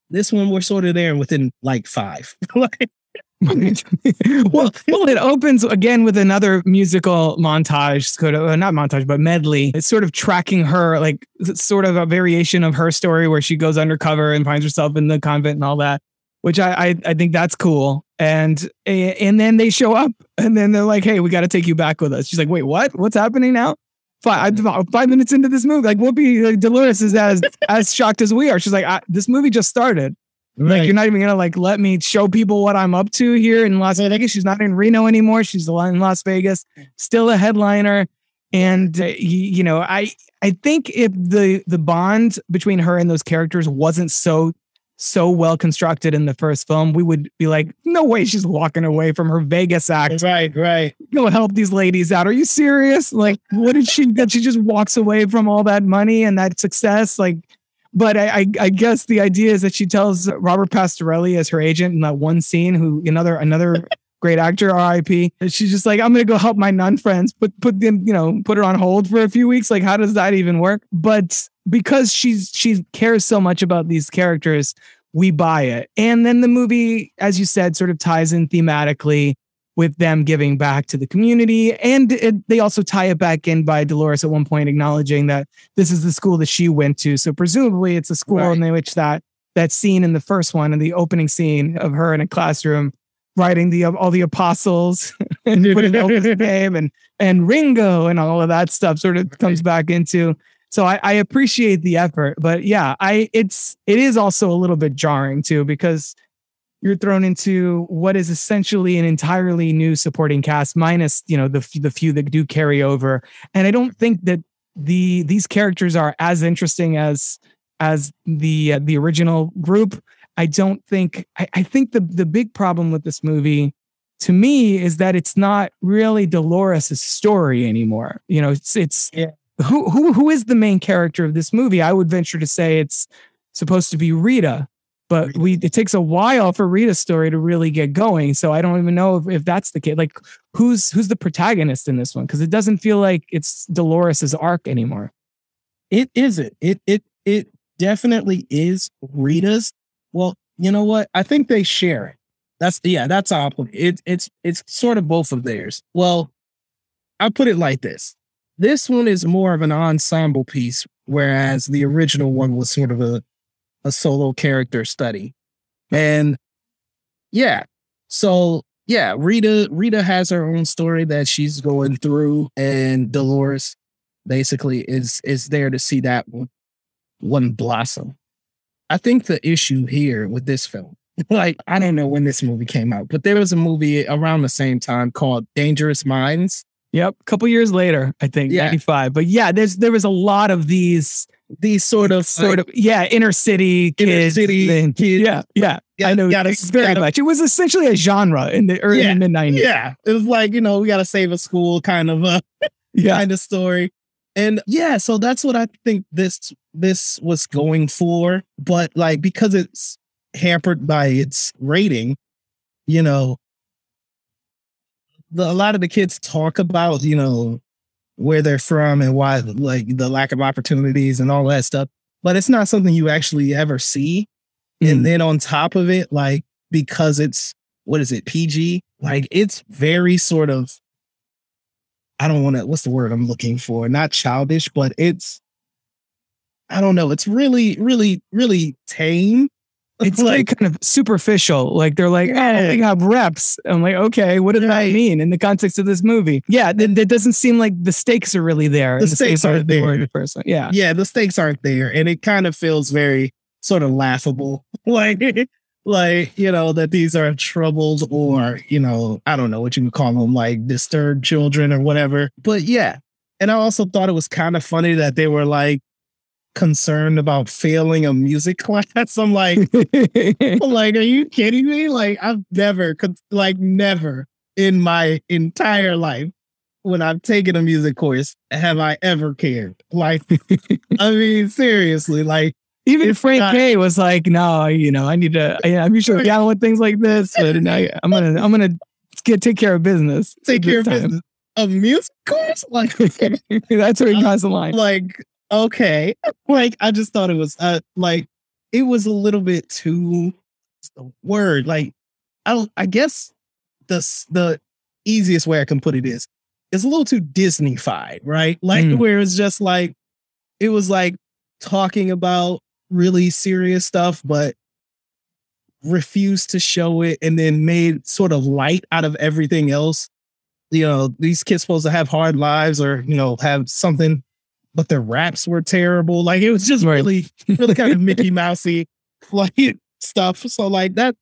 Speaker 10: This one, we're sort of there within like five.
Speaker 1: well, well, it opens again with another musical montage, uh, not montage, but medley. It's sort of tracking her, like sort of a variation of her story where she goes undercover and finds herself in the convent and all that, which I I, I think that's cool. And and then they show up, and then they're like, "Hey, we got to take you back with us." She's like, "Wait, what? What's happening now?" Five, five minutes into this movie, like Whoopi, like Dolores is as as shocked as we are. She's like, "This movie just started." Like you're not even gonna like let me show people what I'm up to here in Las Vegas. She's not in Reno anymore. She's in Las Vegas, still a headliner. And uh, you, you know, I I think if the the bond between her and those characters wasn't so so well constructed in the first film, we would be like, no way, she's walking away from her Vegas act.
Speaker 10: Right, right.
Speaker 1: Go help these ladies out. Are you serious? Like, what did she? That she just walks away from all that money and that success? Like, but I, I, I, guess the idea is that she tells Robert Pastorelli as her agent in that one scene, who another another great actor, R.I.P. She's just like, I'm gonna go help my nun friends, put put them, you know, put her on hold for a few weeks. Like, how does that even work? But because she's she cares so much about these characters, we buy it. And then the movie, as you said, sort of ties in thematically with them giving back to the community. And it, they also tie it back in by Dolores at one point acknowledging that this is the school that she went to. So presumably it's a school right. in which that that scene in the first one and the opening scene of her in a classroom writing the all the apostles and putting his name and and Ringo and all of that stuff sort of comes back into. So I, I appreciate the effort, but yeah, I it's it is also a little bit jarring too because you're thrown into what is essentially an entirely new supporting cast minus you know the the few that do carry over. And i don't think that the these characters are as interesting as as the uh, the original group. I don't think I, I think the the big problem with this movie to me is that it's not really dolores' story anymore. You know it's it's
Speaker 10: yeah.
Speaker 1: who who who is the main character of this movie? I would venture to say it's supposed to be Rita, but we it takes a while for Rita's story to really get going. So I don't even know if, if that's the case. Like who's who's the protagonist in this one? Because it doesn't feel like it's Dolores's arc anymore.
Speaker 10: It isn't. It it it definitely is Rita's. Well, you know what? I think they share it. That's yeah, that's all. It, it's it's sort of both of theirs. Well, I put it like this. This one is more of an ensemble piece, whereas the original one was sort of a, a solo character study. And yeah, so yeah, Rita Rita has her own story that she's going through, and Dolores basically is is there to see that one, one blossom. I think the issue here with this film, like I don't know when this movie came out, but there was a movie around the same time called Dangerous Minds.
Speaker 1: Yep, a couple years later, I think,
Speaker 10: Yeah.
Speaker 1: 95. But yeah, there's there was a lot of these
Speaker 10: These sort of
Speaker 1: sort of yeah, inner city
Speaker 10: Inner
Speaker 1: kids.
Speaker 10: city
Speaker 1: thing.
Speaker 10: kids.
Speaker 1: Yeah, yeah.
Speaker 10: Yeah,
Speaker 1: I know
Speaker 10: gotta-
Speaker 1: very
Speaker 10: gotta-
Speaker 1: much. It was essentially a genre in the early
Speaker 10: Yeah,
Speaker 1: mid 90s.
Speaker 10: Yeah, it was like you know we got to save a school kind of a
Speaker 1: Yeah.
Speaker 10: kind of story, and yeah, so that's what I think this this was going for. But like because it's hampered by its rating, you know, the, a lot of the kids talk about you know where they're from and why like the lack of opportunities and all that stuff, but it's not something you actually ever see.
Speaker 1: Mm.
Speaker 10: And then on top of it, like because it's what is it, PG? Like it's very sort of I don't want to what's the word I'm looking for? Not childish, but it's I don't know, it's really, really, really tame.
Speaker 1: It's like kind of superficial. Like they're like, ah, oh, they have reps. I'm like, okay, what does that mean in the context of this movie? Yeah, it, it doesn't seem like the stakes are really there.
Speaker 10: The
Speaker 1: in same
Speaker 10: stakes aren't
Speaker 1: the
Speaker 10: there.
Speaker 1: the first. Yeah.
Speaker 10: yeah, the stakes aren't there. And it kind of feels very sort of laughable. Like like, you know, that these are troubled or, you know, I don't know what you would call them, like disturbed children or whatever. But yeah. And I also thought it was kind of funny that they were like concerned about failing a music class. I'm like, I'm like, are you kidding me? Like, I've never, like, never in my entire life when I've taken a music course have I ever cared. Like, I mean, seriously, like,
Speaker 1: Even Frank
Speaker 10: not-
Speaker 1: K was like, no, you know, I need to, I, I'm usually down with things like this, but now I'm to, I'm to get, take care of business.
Speaker 10: take care of
Speaker 1: time."
Speaker 10: business. A music course? Like,
Speaker 1: That's where he draws the line.
Speaker 10: like, okay. Like, I just thought it was, uh, like, it was a little bit too, the word? Like, I I guess the, the easiest way I can put it is, it's a little too Disney-fied, right? Like,
Speaker 1: Mm.
Speaker 10: where it's just like, it was like talking about really serious stuff, but refused to show it and then made sort of light out of everything else. You know, these kids supposed to have hard lives or, you know, have something, but their raps were terrible. Like it was just
Speaker 1: Right.
Speaker 10: really, really kind of Mickey Mousey like stuff. So like that,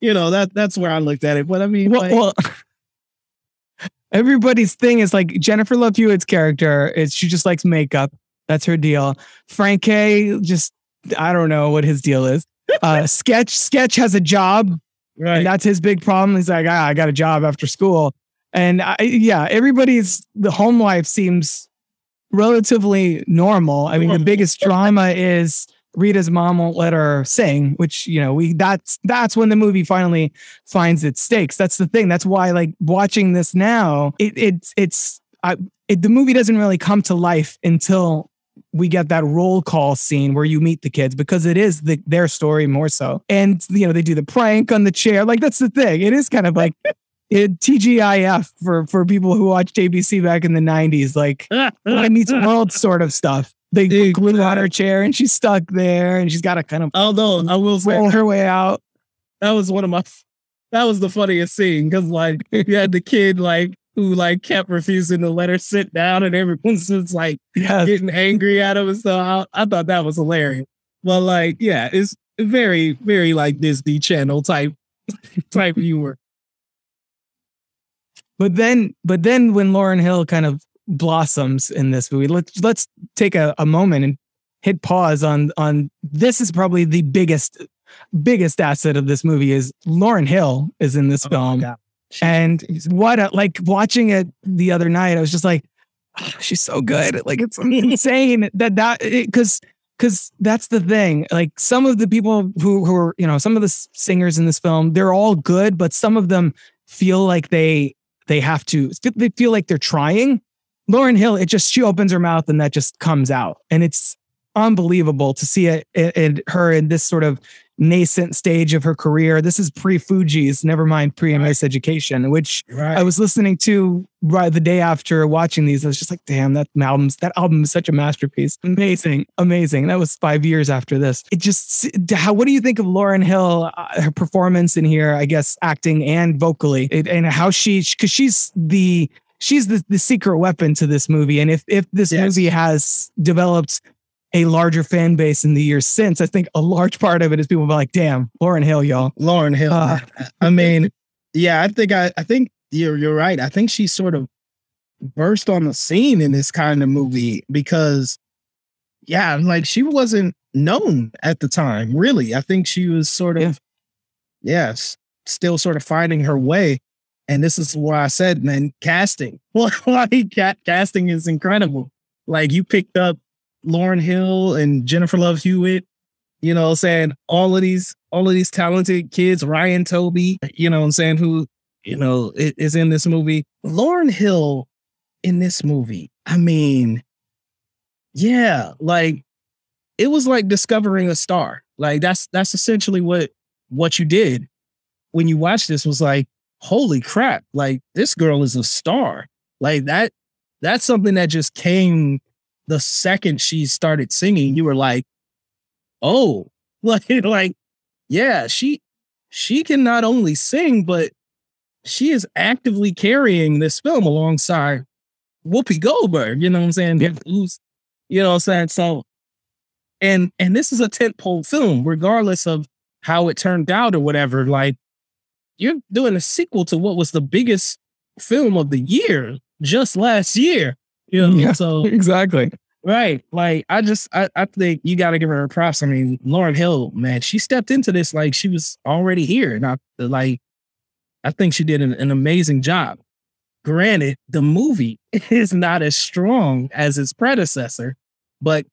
Speaker 10: you know, that that's where I looked at it. But I mean,
Speaker 1: well,
Speaker 10: like,
Speaker 1: well, everybody's thing is like Jennifer Love Hewitt's character is she just likes makeup. That's her deal. Frankie just I don't know what his deal is. Uh, Sketch Sketch has a job,
Speaker 10: right.
Speaker 1: and that's his big problem. He's like, ah, I got a job after school, and I, yeah, everybody's the home life seems relatively normal. I mean, the biggest drama is Rita's mom won't let her sing, which you know we that's that's when the movie finally finds its stakes. That's the thing. That's why like watching this now, it it's it's I, it, the movie doesn't really come to life until we get that roll call scene where you meet the kids because it is the, their story more so. And you know they do the prank on the chair. Like that's the thing. It is kind of like it TGIF for for people who watched ABC back in the '90s. Like Boy Meets World sort of stuff. They
Speaker 10: Exactly.
Speaker 1: glue on her chair and she's stuck there and she's got to kind of
Speaker 10: although I will say
Speaker 1: roll her way out.
Speaker 10: that was one of my that was the funniest scene because like you had the kid like who like kept refusing to let her sit down and everyone's just like
Speaker 1: Yeah.
Speaker 10: getting angry at him and stuff. I, I thought that was hilarious. But like, yeah, it's very, very like Disney Channel type type humor.
Speaker 1: But then, but then when Lauryn Hill kind of blossoms in this movie, let's let's take a, a moment and hit pause on on this is probably the biggest biggest asset of this movie is Lauryn Hill is in this film.
Speaker 10: God.
Speaker 1: And what a, like watching it the other night, I was just like, ah, she's so good. Like it's insane that that because because that's the thing. Like some of the people who who are you know some of the singers in this film, they're all good, but some of them feel like they they have to they feel like they're trying. Lauryn Hill, it just she opens her mouth and that just comes out, and it's unbelievable to see it in her in this sort of nascent stage of her career. This is pre Fugees, never mind pre Miseducation, which
Speaker 10: Right.
Speaker 1: I was listening to right the day after watching these. I was just like, damn, that album's that album is such a masterpiece. Amazing, amazing. That was five years after this. It just how what do you think of Lauryn Hill, uh, her performance in here? I guess acting and vocally, it, and how she because she's the she's the, the secret weapon to this movie. And if if this
Speaker 10: Yes.
Speaker 1: movie has developed a larger fan base in the years since, I think a large part of it is people be like, damn, Lauryn Hill, y'all.
Speaker 10: Lauryn Hill.
Speaker 1: Uh,
Speaker 10: I mean, yeah, I think I, I think you're you're right. I think she sort of burst on the scene in this kind of movie because, yeah, like she wasn't known at the time. Really, I think she was sort of, yes, still sort of finding her way. And this is why I said, man, casting. like ca- casting is incredible. Like you picked up Lauryn Hill and Jennifer Love Hewitt you know saying? All of these all of these talented kids ryan toby you know i'm saying who you know is in this movie. Lauryn hill in this movie i mean yeah like it was like discovering a star. Like that's that's essentially what what you did when you watched this was like holy crap like this girl is a star. Like that that's something that just came the second she started singing you were like oh like like yeah she she can not only sing but she is actively carrying this film alongside whoopi goldberg you know what i'm saying?
Speaker 1: Yeah.
Speaker 10: who's you know what i'm saying? So and and this is a tentpole film regardless of how it turned out or whatever like you're doing a sequel to what was the biggest film of the year just last year you know
Speaker 1: Yeah.
Speaker 10: so
Speaker 1: exactly.
Speaker 10: Right. Like I just I, I think you gotta give her props. I mean, Lauryn Hill, man, she stepped into this like she was already here. And I like I think she did an, an amazing job. Granted, the movie is not as strong as its predecessor, but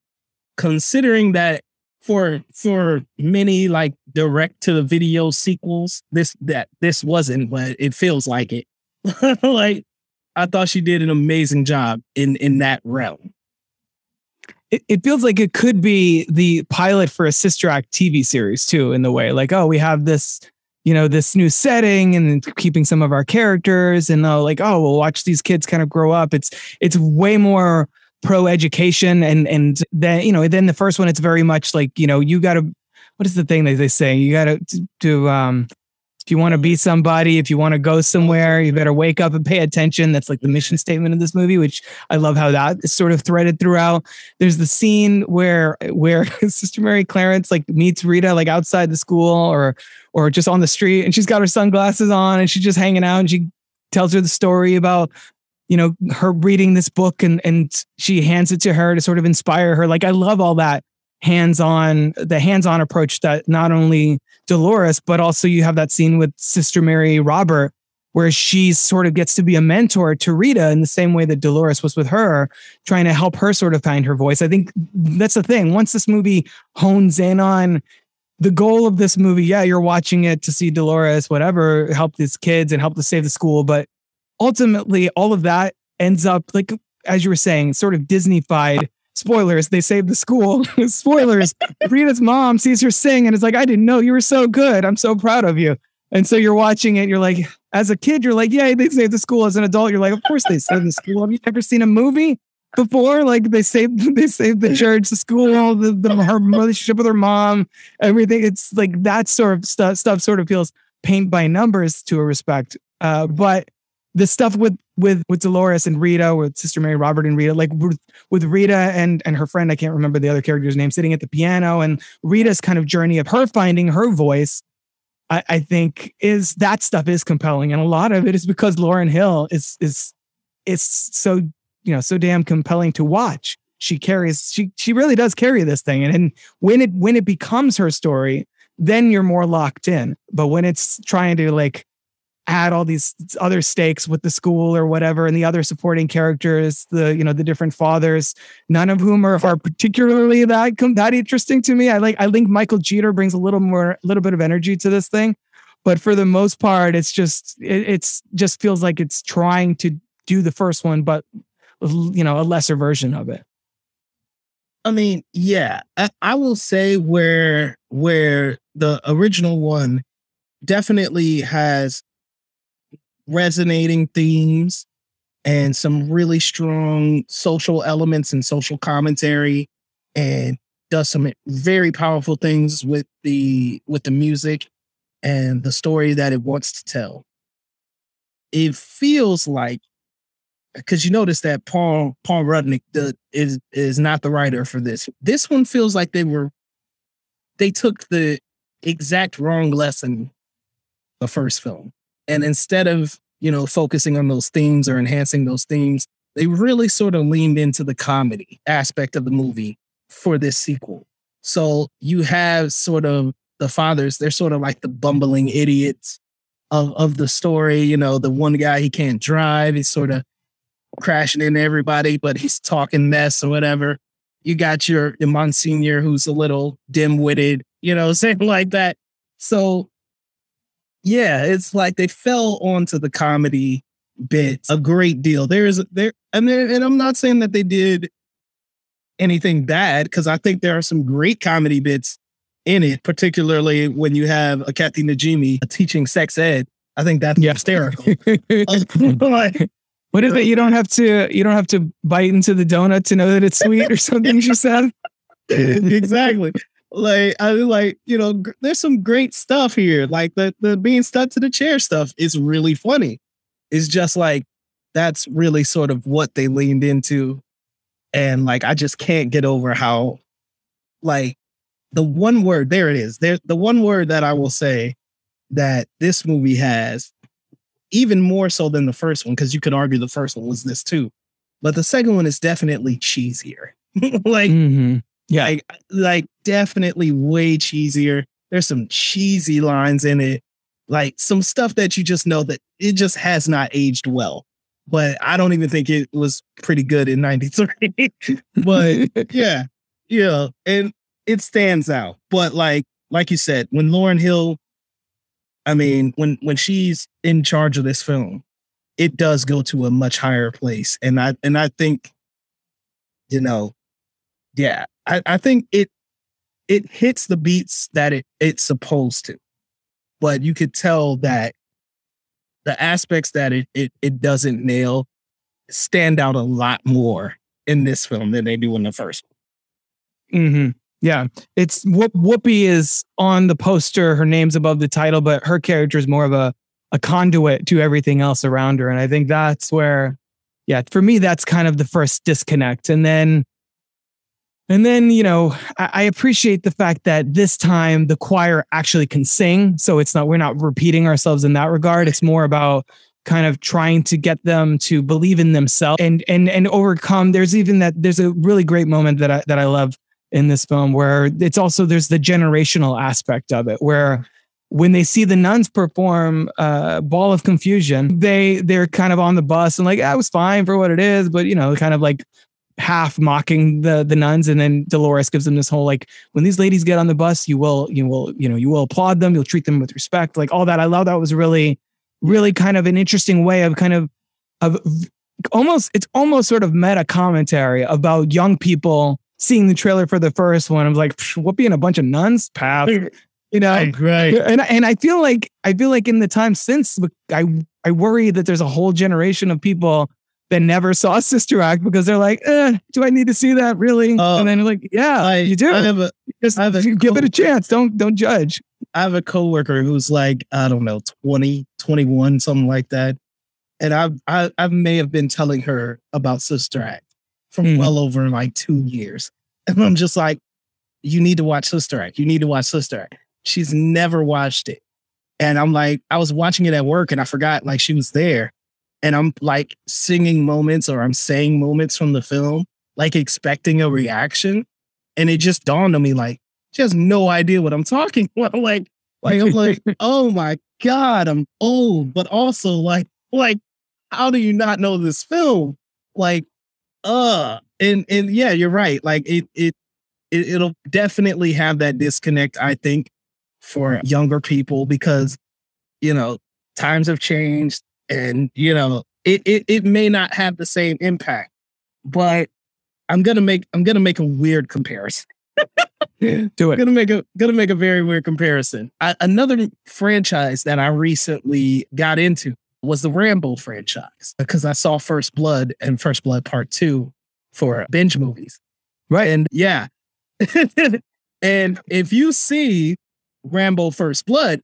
Speaker 10: considering that for for many like direct to the video sequels, this that this wasn't, but it feels like it. like I thought she did an amazing job in in that realm.
Speaker 1: it, it feels like it could be the pilot for a sister act TV series too, in the way like, oh, we have this, you know, this new setting and keeping some of our characters, and uh, like, oh, we'll watch these kids kind of grow up. It's it's way more pro education, and and then you know, then the first one, it's very much like you know, you got to. What is the thing that they say? You got to to um. If you want to be somebody, if you want to go somewhere, you better wake up and pay attention. That's like the mission statement of this movie, which I love how that is sort of threaded throughout. There's the scene where where Sister Mary Clarence like meets Rita like outside the school or or just on the street and she's got her sunglasses on and she's just hanging out and she tells her the story about you know her reading this book and and she hands it to her to sort of inspire her. Like I love all that hands-on the hands-on approach that not only Dolores but also you have that scene with Sister Mary Robert where she sort of gets to be a mentor to Rita in the same way that Dolores was with her trying to help her sort of find her voice. I think that's the thing. Once this movie hones in on the goal of this movie, yeah, you're watching it to see Dolores, whatever, help these kids and help to save the school. But ultimately, all of that ends up, like, as you were saying, sort of Disney-fied. Spoilers, they saved the school. Spoilers. Rita's mom sees her sing and is like, I didn't know you were so good. I'm so proud of you. And so you're watching it, you're like, as a kid, you're like, yeah, they saved the school. As an adult, you're like, of course they saved the school. Have you ever seen a movie before? Like they saved, they saved the church, the school, the, the her relationship with her mom, everything. It's like that sort of stuff. Stuff sort of feels paint by numbers to a respect. Uh, but the stuff with with with Dolores and Rita, with Sister Mary Robert and Rita, like with, with Rita and and her friend, I can't remember the other character's name, sitting at the piano, and Rita's kind of journey of her finding her voice. I, I think is that stuff is compelling, and a lot of it is because Lauryn Hill is is is so you know so damn compelling to watch. She carries she she really does carry this thing, and, and when it when it becomes her story, then you're more locked in. But when it's trying to like add all these other stakes with the school or whatever and the other supporting characters the you know the different fathers none of whom are, are particularly that that interesting to me. I like i think michael jeter brings a little more a little bit of energy to this thing but for the most part it's just it, it's just feels like it's trying to do the first one but you know a lesser version of it.
Speaker 10: I mean, yeah, I, I will say where where the original one definitely has resonating themes and some really strong social elements and social commentary and does some very powerful things with the with the music and the story that it wants to tell. It feels like because you notice that Paul Paul Rudnick the, is is not the writer for this. This one feels like they were they took the exact wrong lesson the first film, and instead of you know focusing on those themes or enhancing those themes, they really sort of leaned into the comedy aspect of the movie for this sequel. So you have sort of the fathers; they're sort of like the bumbling idiots of of the story. You know, the one guy he can't drive. He's sort of crashing into everybody, but he's talking mess or whatever. You got your, your Monsignor who's a little dim witted, you know, saying like that. So, yeah, it's like they fell onto the comedy bit a great deal. There is there, and there, and I'm not saying that they did anything bad because I think there are some great comedy bits in it, particularly when you have a Kathy Najimy teaching sex ed. I think that's yeah. hysterical.
Speaker 1: like, what is it? You don't have to. You don't have to bite into the donut to know that it's sweet or something. she said.
Speaker 10: exactly. Like I mean, like you know, g- there's some great stuff here. Like the the being stuck to the chair stuff is really funny. It's just like that's really sort of what they leaned into, and like I just can't get over how, like, the one word there it is. There the one word that I will say that this movie has even more so than the first one, because you could argue the first one was this too. But the second one is definitely cheesier. like,
Speaker 1: mm-hmm. Yeah,
Speaker 10: like, like definitely way cheesier. There's some cheesy lines in it, like some stuff that you just know that it just has not aged well. But I don't even think it was pretty good in '93. but yeah, yeah, and it stands out. But like, like you said, when Lauryn Hill I mean, when when she's in charge of this film, it does go to a much higher place. And I and I think, you know, yeah, I, I think it it hits the beats that it it's supposed to. But you could tell that the aspects that it it, it doesn't nail stand out a lot more in this film than they do in the first.
Speaker 1: Mm-hmm. Yeah, it's Whoop, Whoopi is on the poster. Her name's above the title, but her character is more of a a conduit to everything else around her, and I think that's where, yeah, for me, that's kind of the first disconnect, and then. And then, you know, I, appreciate the fact that this time the choir actually can sing. So it's not, we're not repeating ourselves in that regard. It's more about kind of trying to get them to believe in themselves and and and overcome there's even that there's a really great moment that I that I love in this film where it's also there's the generational aspect of it where when they see the nuns perform uh, ball of confusion they they're kind of on the bus and like i was fine for what it is but you know kind of like half mocking the the nuns and then dolores gives them this whole like when these ladies get on the bus you will you will you know you will applaud them you'll treat them with respect like all that i love that was really really kind of an interesting way of kind of of almost it's almost sort of meta commentary about young people seeing the trailer for the first one, I was like, what being a bunch of nuns, path. You know,
Speaker 10: right?
Speaker 1: And and I feel like I feel like in the time since I I worry that there's a whole generation of people that never saw Sister Act because they're like, eh, do I need to see that really? Uh, and then like, yeah, I, you do.
Speaker 10: I have a,
Speaker 1: Just I have a give co- it a chance. Don't don't judge.
Speaker 10: I have a coworker who's like, I don't know, 20, 21, something like that. And I I, I may have been telling her about Sister Act from mm. well over like two years. And I'm just like, you need to watch Sister Act. You need to watch Sister Act. She's never watched it. And I'm like, I was watching it at work and I forgot like she was there. And I'm like singing moments or I'm saying moments from the film, like expecting a reaction. And it just dawned on me like, she has no idea what I'm talking about. like, Like I'm like, oh my god, I'm old, but also like, like, how do you not know this film? Like, uh, and and yeah, you're right. Like it it, it it'll definitely have that disconnect. I think for younger people because you know times have changed, and you know it it it may not have the same impact. But I'm gonna make I'm gonna make a weird comparison.
Speaker 1: Do it.
Speaker 10: Gonna make a gonna make a very weird comparison. I, another franchise that I recently got into was the Rambo franchise because I saw First Blood and First Blood Part Two for binge movies.
Speaker 1: Right.
Speaker 10: And yeah, and if you see Rambo First Blood,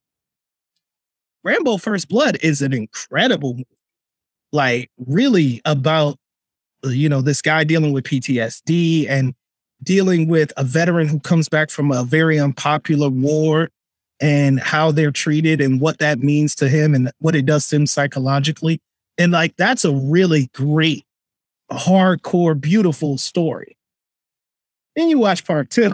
Speaker 10: Rambo First Blood is an incredible movie. Like really about uh, you know this guy dealing with PTSD and dealing with a veteran who comes back from a very unpopular war and how they're treated and what that means to him and what it does to him psychologically. And like that's a really great, hardcore, beautiful story. Then you watch part two.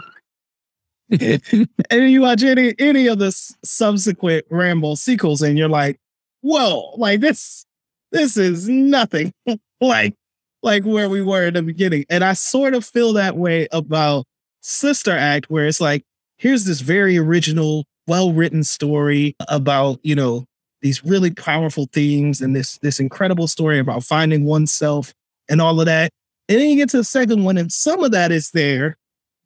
Speaker 10: and you watch any any of the subsequent Rambo sequels, and you're like, whoa, like this, this is nothing like like where we were in the beginning. And I sort of feel that way about Sister Act, where it's like, here's this very original, well-written story about, you know, these really powerful themes and this this incredible story about finding oneself and all of that. And then you get to the second one, and some of that is there,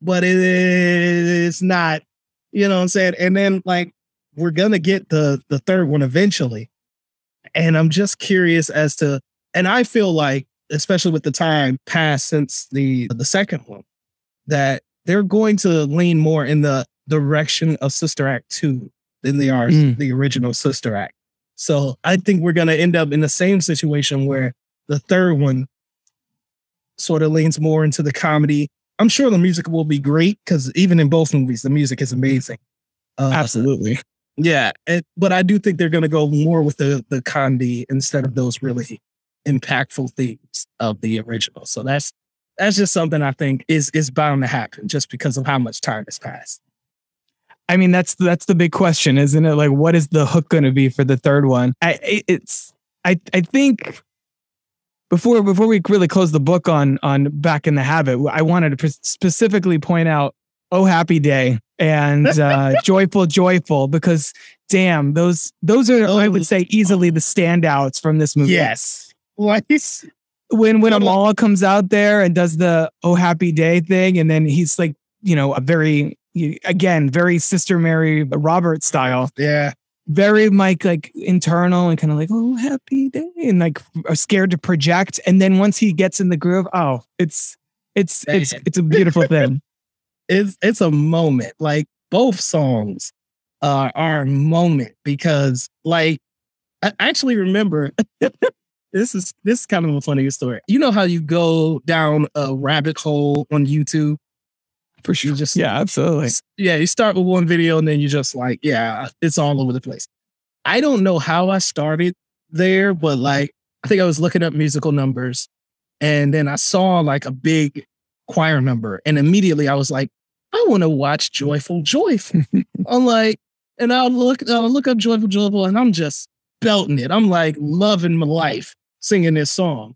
Speaker 10: but it is not, you know what I'm saying? And then like we're gonna get the the third one eventually. And I'm just curious as to, and I feel like, especially with the time passed since the the second one, that they're going to lean more in the direction of Sister Act 2 than they are
Speaker 1: Mm.
Speaker 10: the original Sister Act. So I think we're gonna end up in the same situation where the third one sort of leans more into the comedy. I'm sure the music will be great because even in both movies, the music is amazing. Uh,
Speaker 1: Absolutely.
Speaker 10: yeah, it, but I do think they're going to go more with the the comedy instead of those really impactful themes of the original. So that's that's just something I think is is bound to happen just because of how much time has passed.
Speaker 1: I mean, that's that's the big question, isn't it? Like, what is the hook going to be for the third one? I it's I I think before before we really close the book on on back in the habit, I wanted to pre- specifically point out "Oh Happy Day" and uh, "Joyful Joyful" because damn, those those are I would say easily the standouts from this movie.
Speaker 10: Yes, like
Speaker 1: when when Amala comes out there and does the "Oh Happy Day" thing, and then he's like, you know, a very again very Sister Mary Roberts style.
Speaker 10: Yeah,
Speaker 1: very Mike like internal and kind of like "Oh Happy Day" and like are scared to project. And then once he gets in the groove, oh, it's it's it's it's a beautiful thing.
Speaker 10: it's it's a moment. Like both songs uh, are a moment because, like, I actually remember this is this is kind of a funny story. You know how you go down a rabbit hole on YouTube
Speaker 1: for sure.
Speaker 10: You just
Speaker 1: Yeah, absolutely.
Speaker 10: yeah, you start with one video and then you just like, yeah, it's all over the place. I don't know how I started there, but like I think I was looking up musical numbers and then I saw like a big choir number and immediately I was like, I want to watch Joyful Joyful. I'm like, and I'll look I'll look up Joyful Joyful and I'm just belting it. I'm like loving my life singing this song.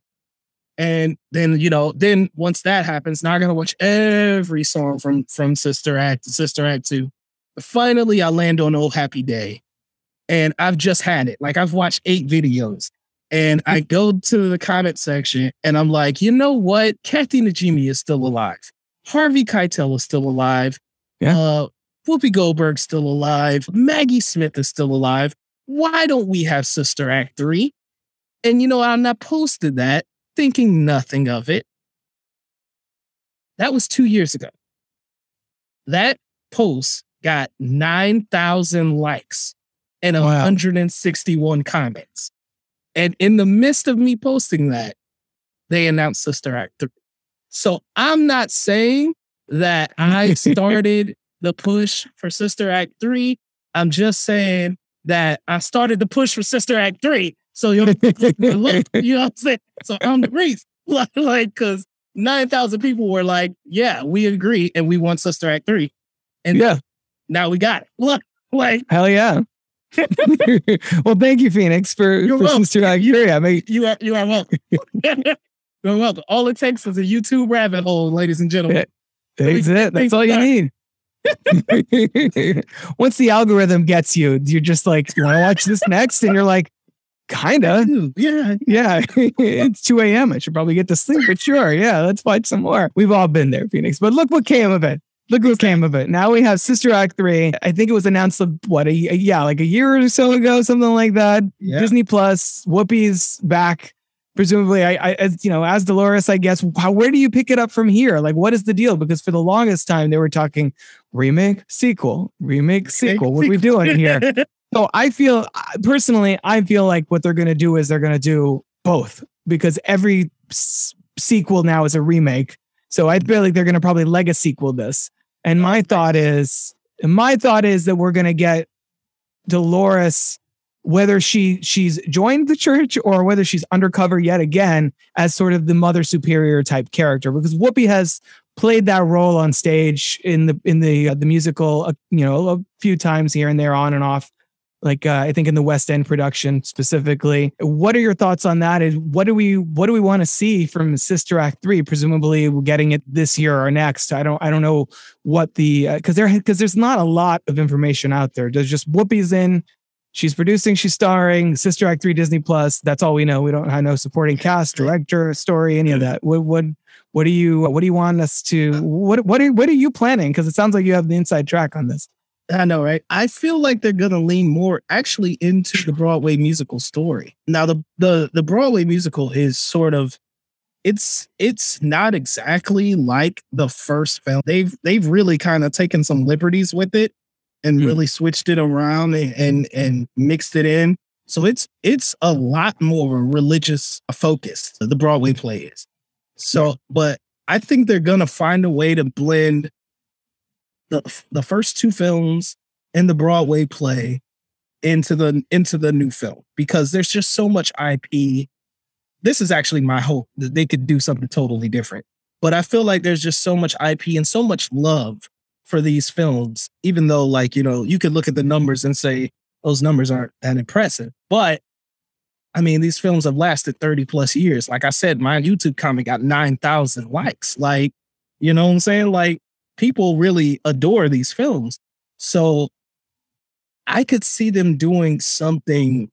Speaker 10: And then, you know, then once that happens, now I gotta watch every song from from Sister Act to Sister Act 2. Finally, I land on Old Happy Day. And I've just had it. Like I've watched eight videos. And I go to the comment section and I'm like, you know what? Kathy Najimy is still alive. Harvey Keitel is still alive.
Speaker 1: Yeah.
Speaker 10: Uh, Whoopi Goldberg's still alive. Maggie Smith is still alive. Why don't we have Sister Act 3? And you know, I'm not posted that thinking nothing of it. That was two years ago. That post got 9,000 likes and
Speaker 1: Wow.
Speaker 10: 161 comments. And in the midst of me posting that, they announced Sister Act 3. So I'm not saying that I started the push for Sister Act 3. I'm just saying that I started the push for Sister Act 3. So you look, you know what I'm saying? So I'm the reason. Like, because 9,000 people were like, yeah, we agree and we want Sister Act 3. And
Speaker 1: Yeah.
Speaker 10: now we got it. Look, Like,
Speaker 1: Hell yeah. well, thank you, Phoenix, for,
Speaker 10: You're
Speaker 1: for
Speaker 10: welcome.
Speaker 1: Sister Act 3. I mean,
Speaker 10: you are you are welcome. You're welcome. All it takes is a YouTube rabbit hole, ladies and gentlemen.
Speaker 1: that's it. That's all you need. Once the algorithm gets you, you're just like, want to watch this next? And you're like, kinda.
Speaker 10: Yeah,
Speaker 1: Yeah, it's 2 a.m. I should probably get to sleep, but sure. Yeah, let's watch some more. We've all been there, Phoenix. But look what came of it. Look what came of it. Now we have Sister Act 3. I think it was announced, what, a, a- yeah, like a year or so ago, something like that.
Speaker 10: Yeah.
Speaker 1: Disney Plus, Whoopi's back. Presumably, I, I, as you know, as Dolores, I guess. How, where do you pick it up from here? Like, what is the deal? Because for the longest time, they were talking remake, sequel, remake, sequel. What are we doing here? So I feel personally, I feel like what they're going to do is they're going to do both because every s- sequel now is a remake. So I feel like they're going to probably leg a sequel this. And my thought is, my thought is that we're going to get Dolores, whether she she's joined the church or whether she's undercover yet again as sort of the mother superior type character, because Whoopi has played that role on stage in the in the uh, the musical, uh, you know, a few times here and there, on and off like uh, I think in the West End production specifically. What are your thoughts on that? Is what do we what do we want to see from Sister Act three? Presumably, we're getting it this year or next. I don't I don't know what the because there because there's not a lot of information out there. There's just Whoopi's in. She's producing, she's starring. Sister Act three Disney Plus. That's all we know. We don't have no supporting cast, director, story, any of that. What what what do you what do you want us to what what are what are you planning? Because it sounds like you have the inside track on this.
Speaker 10: I know, right? I feel like they're gonna lean more actually into the Broadway musical story. Now, the the the Broadway musical is sort of it's it's not exactly like the first film. They've they've really kind of taken some liberties with it and
Speaker 1: Hmm.
Speaker 10: really switched it around and, and and mixed it in. So it's it's a lot more of a religious focus. The Broadway play is. So, but I think they're gonna find a way to blend the the first two films and the Broadway play into the into the new film because there's just so much IP. This is actually my hope that they could do something totally different. But I feel like there's just so much IP and so much love for these films, even though, like, you know, you could look at the numbers and say those numbers aren't that impressive. But I mean, these films have lasted 30 plus years. Like I said, my YouTube comment got 9,000 likes. Like, you know what I'm saying? Like, people really adore these films. So I could see them doing something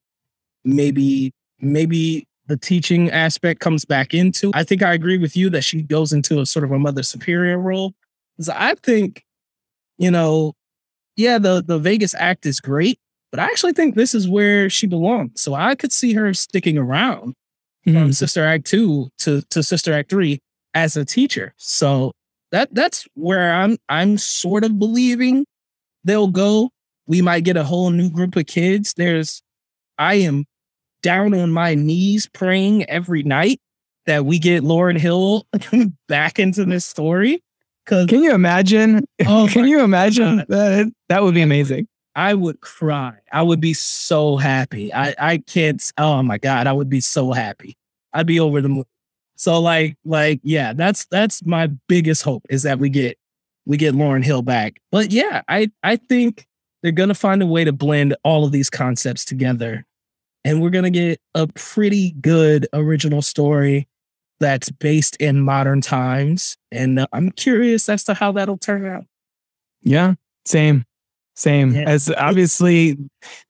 Speaker 10: maybe, maybe the teaching aspect comes back into. I think I agree with you that she goes into a sort of a mother superior role. Because I think, you know, yeah, the the Vegas act is great, but I actually think this is where she belongs. So I could see her sticking around from
Speaker 1: Mhm.
Speaker 10: Sister Act two to to Sister Act three as a teacher. So that that's where I'm I'm sort of believing they'll go. We might get a whole new group of kids. There's I am down on my knees praying every night that we get Lauryn Hill back into this story. Cause
Speaker 1: Can you imagine?
Speaker 10: Oh
Speaker 1: Can you imagine
Speaker 10: God.
Speaker 1: that? That would be amazing.
Speaker 10: I would cry. I would be so happy. I I can't. Oh my god, I would be so happy. I'd be over the moon. So like like yeah, that's that's my biggest hope is that we get we get Lauryn Hill back. But yeah, I I think they're gonna find a way to blend all of these concepts together, and we're gonna get a pretty good original story that's based in modern times. And uh, I'm curious as to how that'll turn out.
Speaker 1: Yeah, same, same.
Speaker 10: Yeah.
Speaker 1: As obviously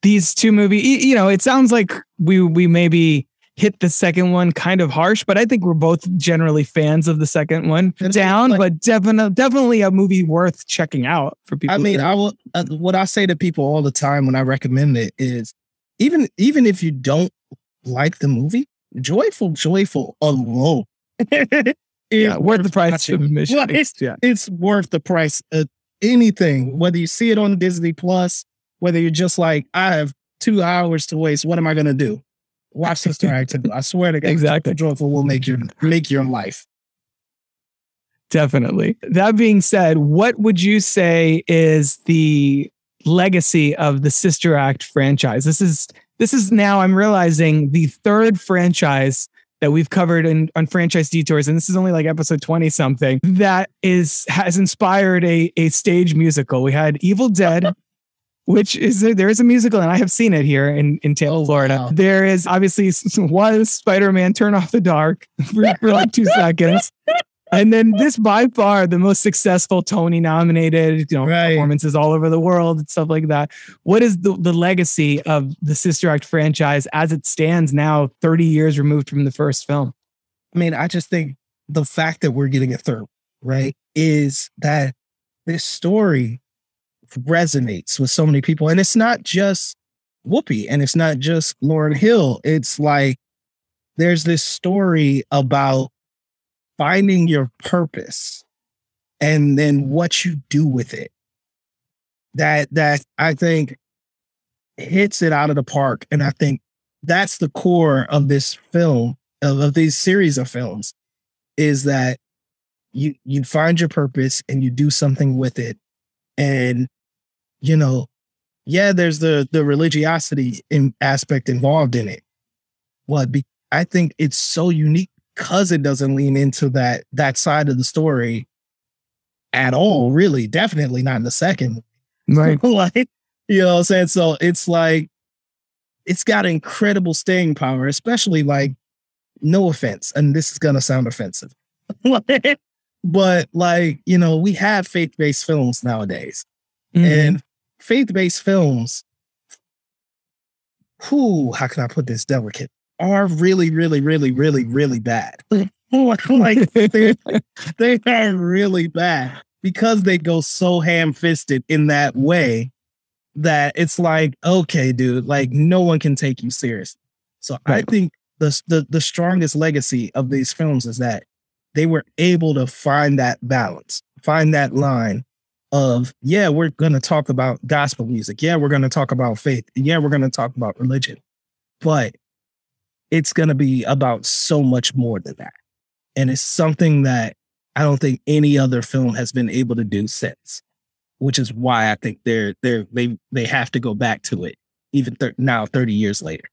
Speaker 1: these two movies, you know, it sounds like we we maybe hit the second one kind of harsh, but I think we're both generally fans of the second one.
Speaker 10: And
Speaker 1: Down,
Speaker 10: like-
Speaker 1: but definitely definitely a movie worth checking out for people.
Speaker 10: I mean, I will. Uh, what I say to people all the time when I recommend it is, even even if you don't like the movie, joyful, joyful alone,
Speaker 1: yeah, worth the price of admission.
Speaker 10: Well, it's,
Speaker 1: yeah.
Speaker 10: it's worth the price of anything. Whether you see it on Disney Plus, whether you're just like, I have two hours to waste. What am I gonna do? Watch Sister Act. two. I swear to God,
Speaker 1: Exactly.
Speaker 10: joyful will make your make your life.
Speaker 1: Definitely. That being said, what would you say is the legacy of the Sister Act franchise? This is this is now I'm realizing the third franchise that we've covered in on franchise detours, and this is only like episode 20 something, that is has inspired a, a stage musical. We had Evil Dead, which is there is a musical, and I have seen it here in in Tampa, Florida.
Speaker 10: wow.
Speaker 1: There is obviously was Spider Man Turn Off the Dark for, for like two seconds. And then this by far the most successful Tony nominated, you know,
Speaker 10: Right.
Speaker 1: performances all over the world and stuff like that. What is the, the legacy of the Sister Act franchise as it stands now, 30 years removed from the first film?
Speaker 10: I mean, I just think the fact that we're getting a third, right, is that this story resonates with so many people. And it's not just Whoopi and it's not just Lauryn Hill. It's like there's this story about finding your purpose and then what you do with it. That that I think hits it out of the park. And I think that's the core of this film, of, of these series of films, is that you you find your purpose and you do something with it. And you know, yeah, there's the the religiosity in aspect involved in it. But be, I think it's so unique because it doesn't lean into that that side of the story at all, really. Definitely not in the second.
Speaker 1: Right.
Speaker 10: like, you know what I'm saying? So it's like it's got incredible staying power, especially like no offense, and this is gonna sound offensive. but like, you know, we have faith-based films nowadays.
Speaker 1: Mhm.
Speaker 10: And faith-based films, who, how can I put this delicate, are really, really, really, really, really bad. like they, they are really bad because they go so ham-fisted in that way that it's like, okay, dude, like no one can take you serious. So I think the, the the strongest legacy of these films is that they were able to find that balance, find that line of, yeah, we're going to talk about gospel music. Yeah, we're going to talk about faith. Yeah, we're going to talk about religion. But it's going to be about so much more than that. And it's something that I don't think any other film has been able to do since, which is why I think they're they're they they have to go back to it even thir- now 30 years later.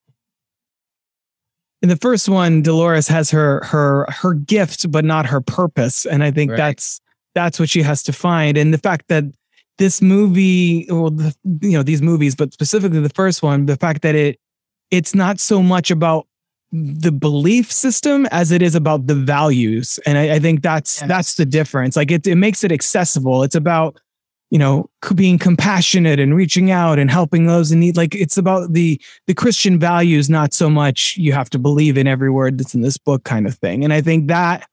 Speaker 1: In the first one, Dolores has her her her gift, but not her purpose, and I think
Speaker 10: Right.
Speaker 1: that's that's what she has to find. And the fact that this movie, or the, you know, these movies, but specifically the first one, the fact that it it's not so much about the belief system as it is about the values, and I, I think that's
Speaker 10: Yes.
Speaker 1: that's the difference. Like it it makes it accessible. It's about you know being compassionate and reaching out and helping those in need like it's about the the christian values not so much you have to believe in every word that's in this book kind of thing and i think that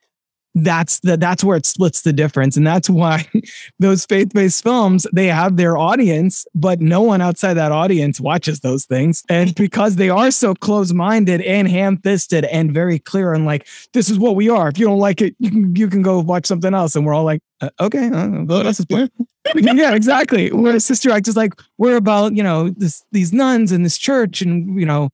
Speaker 1: that's the that's where it splits the difference. And that's why those faith-based films they have their audience but no one outside that audience watches those things. And because they are so close-minded and ham-fisted and very clear and like this is what we are. If you don't like it you can you can go watch something else. And we're all like uh, okay uh, well, that's yeah, exactly. Whereas Sister Act is like we're about you know this these nuns in this church and you know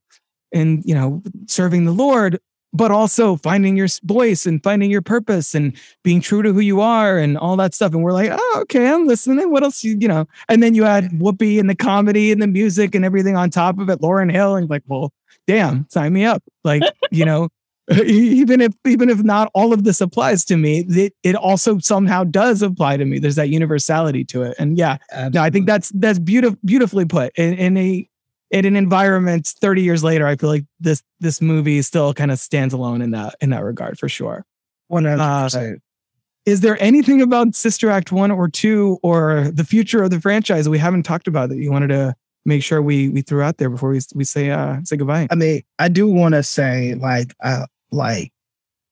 Speaker 1: and you know serving the Lord, but also finding your voice and finding your purpose and being true to who you are and all that stuff. And we're like, oh, okay, I'm listening. What else? You, you know? And then you add Whoopi and the comedy and the music and everything on top of it. Lauryn Hill and like, well, damn, sign me up. Like you know. even if even if not all of this applies to me it, it also somehow does apply to me there's that universality to it and yeah no i think that's that's beautiful beautifully put in, in a in an environment 30 years later i feel like this this movie still kind of stands alone in that in that regard for sure.
Speaker 10: One hundred
Speaker 1: Uh,
Speaker 10: percent.
Speaker 1: is there anything about sister act 1 or 2 or the future of the franchise that we haven't talked about that you wanted to make sure we we threw out there before we we say uh say goodbye?
Speaker 10: I mean, I do want to say, like, uh, like,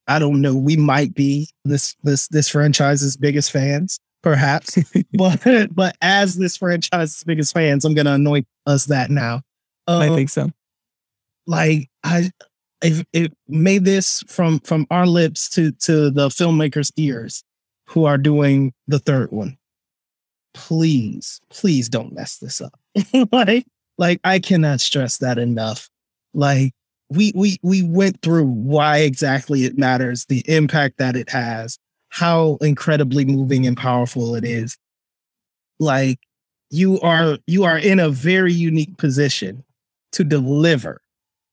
Speaker 10: I don't know, we might be this this this franchise's biggest fans, perhaps, but but as this franchise's biggest fans, I'm gonna anoint us that now.
Speaker 1: i
Speaker 10: Um,
Speaker 1: think so
Speaker 10: like I if it made this from from our lips to to the filmmakers' ears who are doing the third one. Please, please don't mess this up. like, like I cannot stress that enough. Like we we we went through why exactly it matters, the impact that it has, how incredibly moving and powerful it is. Like you are you are in a very unique position to deliver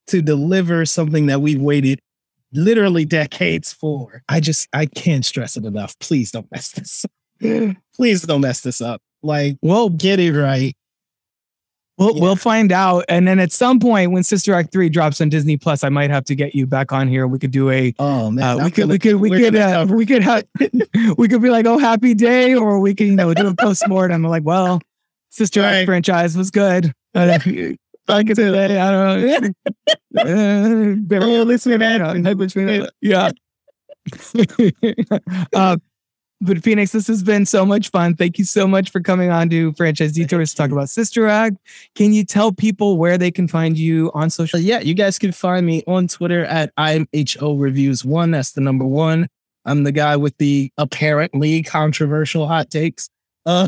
Speaker 10: to deliver something that we've waited literally decades for. I just I can't stress it enough. Please don't mess this. up. Please don't mess this up. Like,
Speaker 1: well
Speaker 10: get it right.
Speaker 1: We'll we'll find out, and then at some point when Sister Act three drops on Disney Plus, I might have to get you back on here. We could do a
Speaker 10: Oh man,
Speaker 1: uh, we could we could we
Speaker 10: we're
Speaker 1: could uh, we could have we could be like oh happy day, or we can you know do a post mortem. like well, Sister Act
Speaker 10: Right.
Speaker 1: franchise was good. Uh, I could say that I don't know. Uh,
Speaker 10: listen
Speaker 1: uh, yeah. uh, but Phoenix, this has been so much fun. Thank you so much for coming on to Franchise Detours to talk about Sister Act. Can you tell people where they can find you on social?
Speaker 10: Yeah, you guys can find me on Twitter at IMHO Reviews One. That's the number one. I'm the guy with the apparently controversial hot takes uh,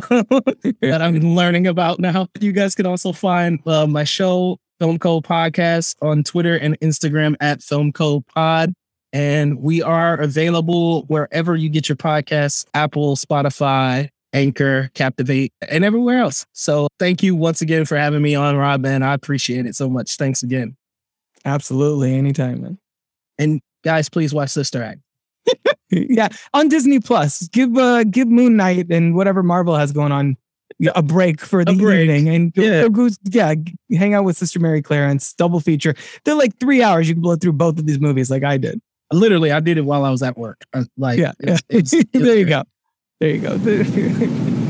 Speaker 10: that I'm learning about now. You guys can also find uh, my show, Film Code Podcast, on Twitter and Instagram at Film Code Pod. And we are available wherever you get your podcasts Apple, Spotify, Anchor, Captivate, and everywhere else. So thank you once again for having me on, Rob, man. I appreciate it so much. Thanks again.
Speaker 1: Absolutely, anytime, man.
Speaker 10: And guys, please watch Sister Act.
Speaker 1: yeah, on Disney Plus. Give uh give Moon Knight and whatever Marvel has going on a break for the
Speaker 10: break.
Speaker 1: evening and
Speaker 10: Yeah.
Speaker 1: go, yeah, hang out with Sister Mary Clarence, double feature. They're like three hours. You can blow through both of these movies like I did.
Speaker 10: Literally, I did it while I was at work. Uh, Like,
Speaker 1: Yeah, yeah.
Speaker 10: it's- it's
Speaker 1: there you go. There you go.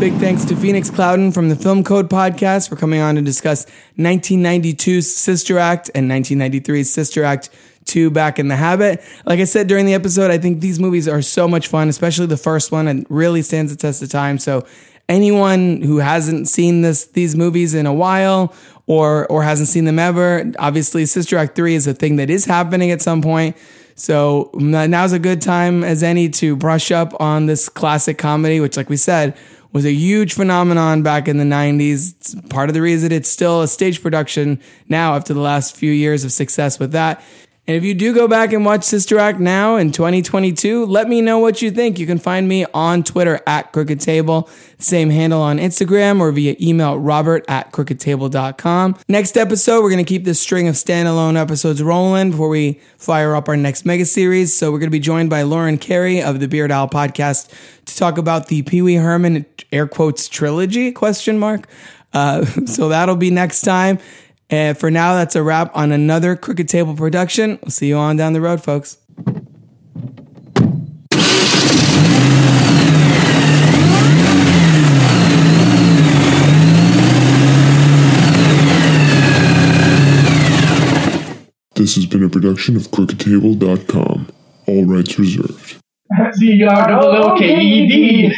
Speaker 1: Big thanks to Phoenix Clouden from the Film Code podcast for coming on to discuss 1992's Sister Act and 1993's Sister Act 2 Back in the Habit. Like I said during the episode, I think these movies are so much fun, especially the first one, and really stands the test of time. So anyone who hasn't seen this these movies in a while or or hasn't seen them ever, obviously Sister Act 3 is a thing that is happening at some point. So now's a good time as any to brush up on this classic comedy, which, like we said, was a huge phenomenon back in the 90s. It's part of the reason it's still a stage production now after the last few years of success with that. And if you do go back and watch Sister Act now in 2022, let me know what you think. You can find me on Twitter at Crooked Table, same handle on Instagram or via email robert at crookedtable.com. Next episode, we're going to keep this string of standalone episodes rolling before we fire up our next mega series. So we're going to be joined by Lauren Carey of the Beard Owl podcast to talk about the Pee Wee Herman air quotes trilogy question mark. Uh, so that'll be next time. And for now, that's a wrap on another Crooked Table production. We'll see you on down the road, folks.
Speaker 11: This has been a production of CrookedTable.com. All rights reserved.
Speaker 12: C R O O K E D.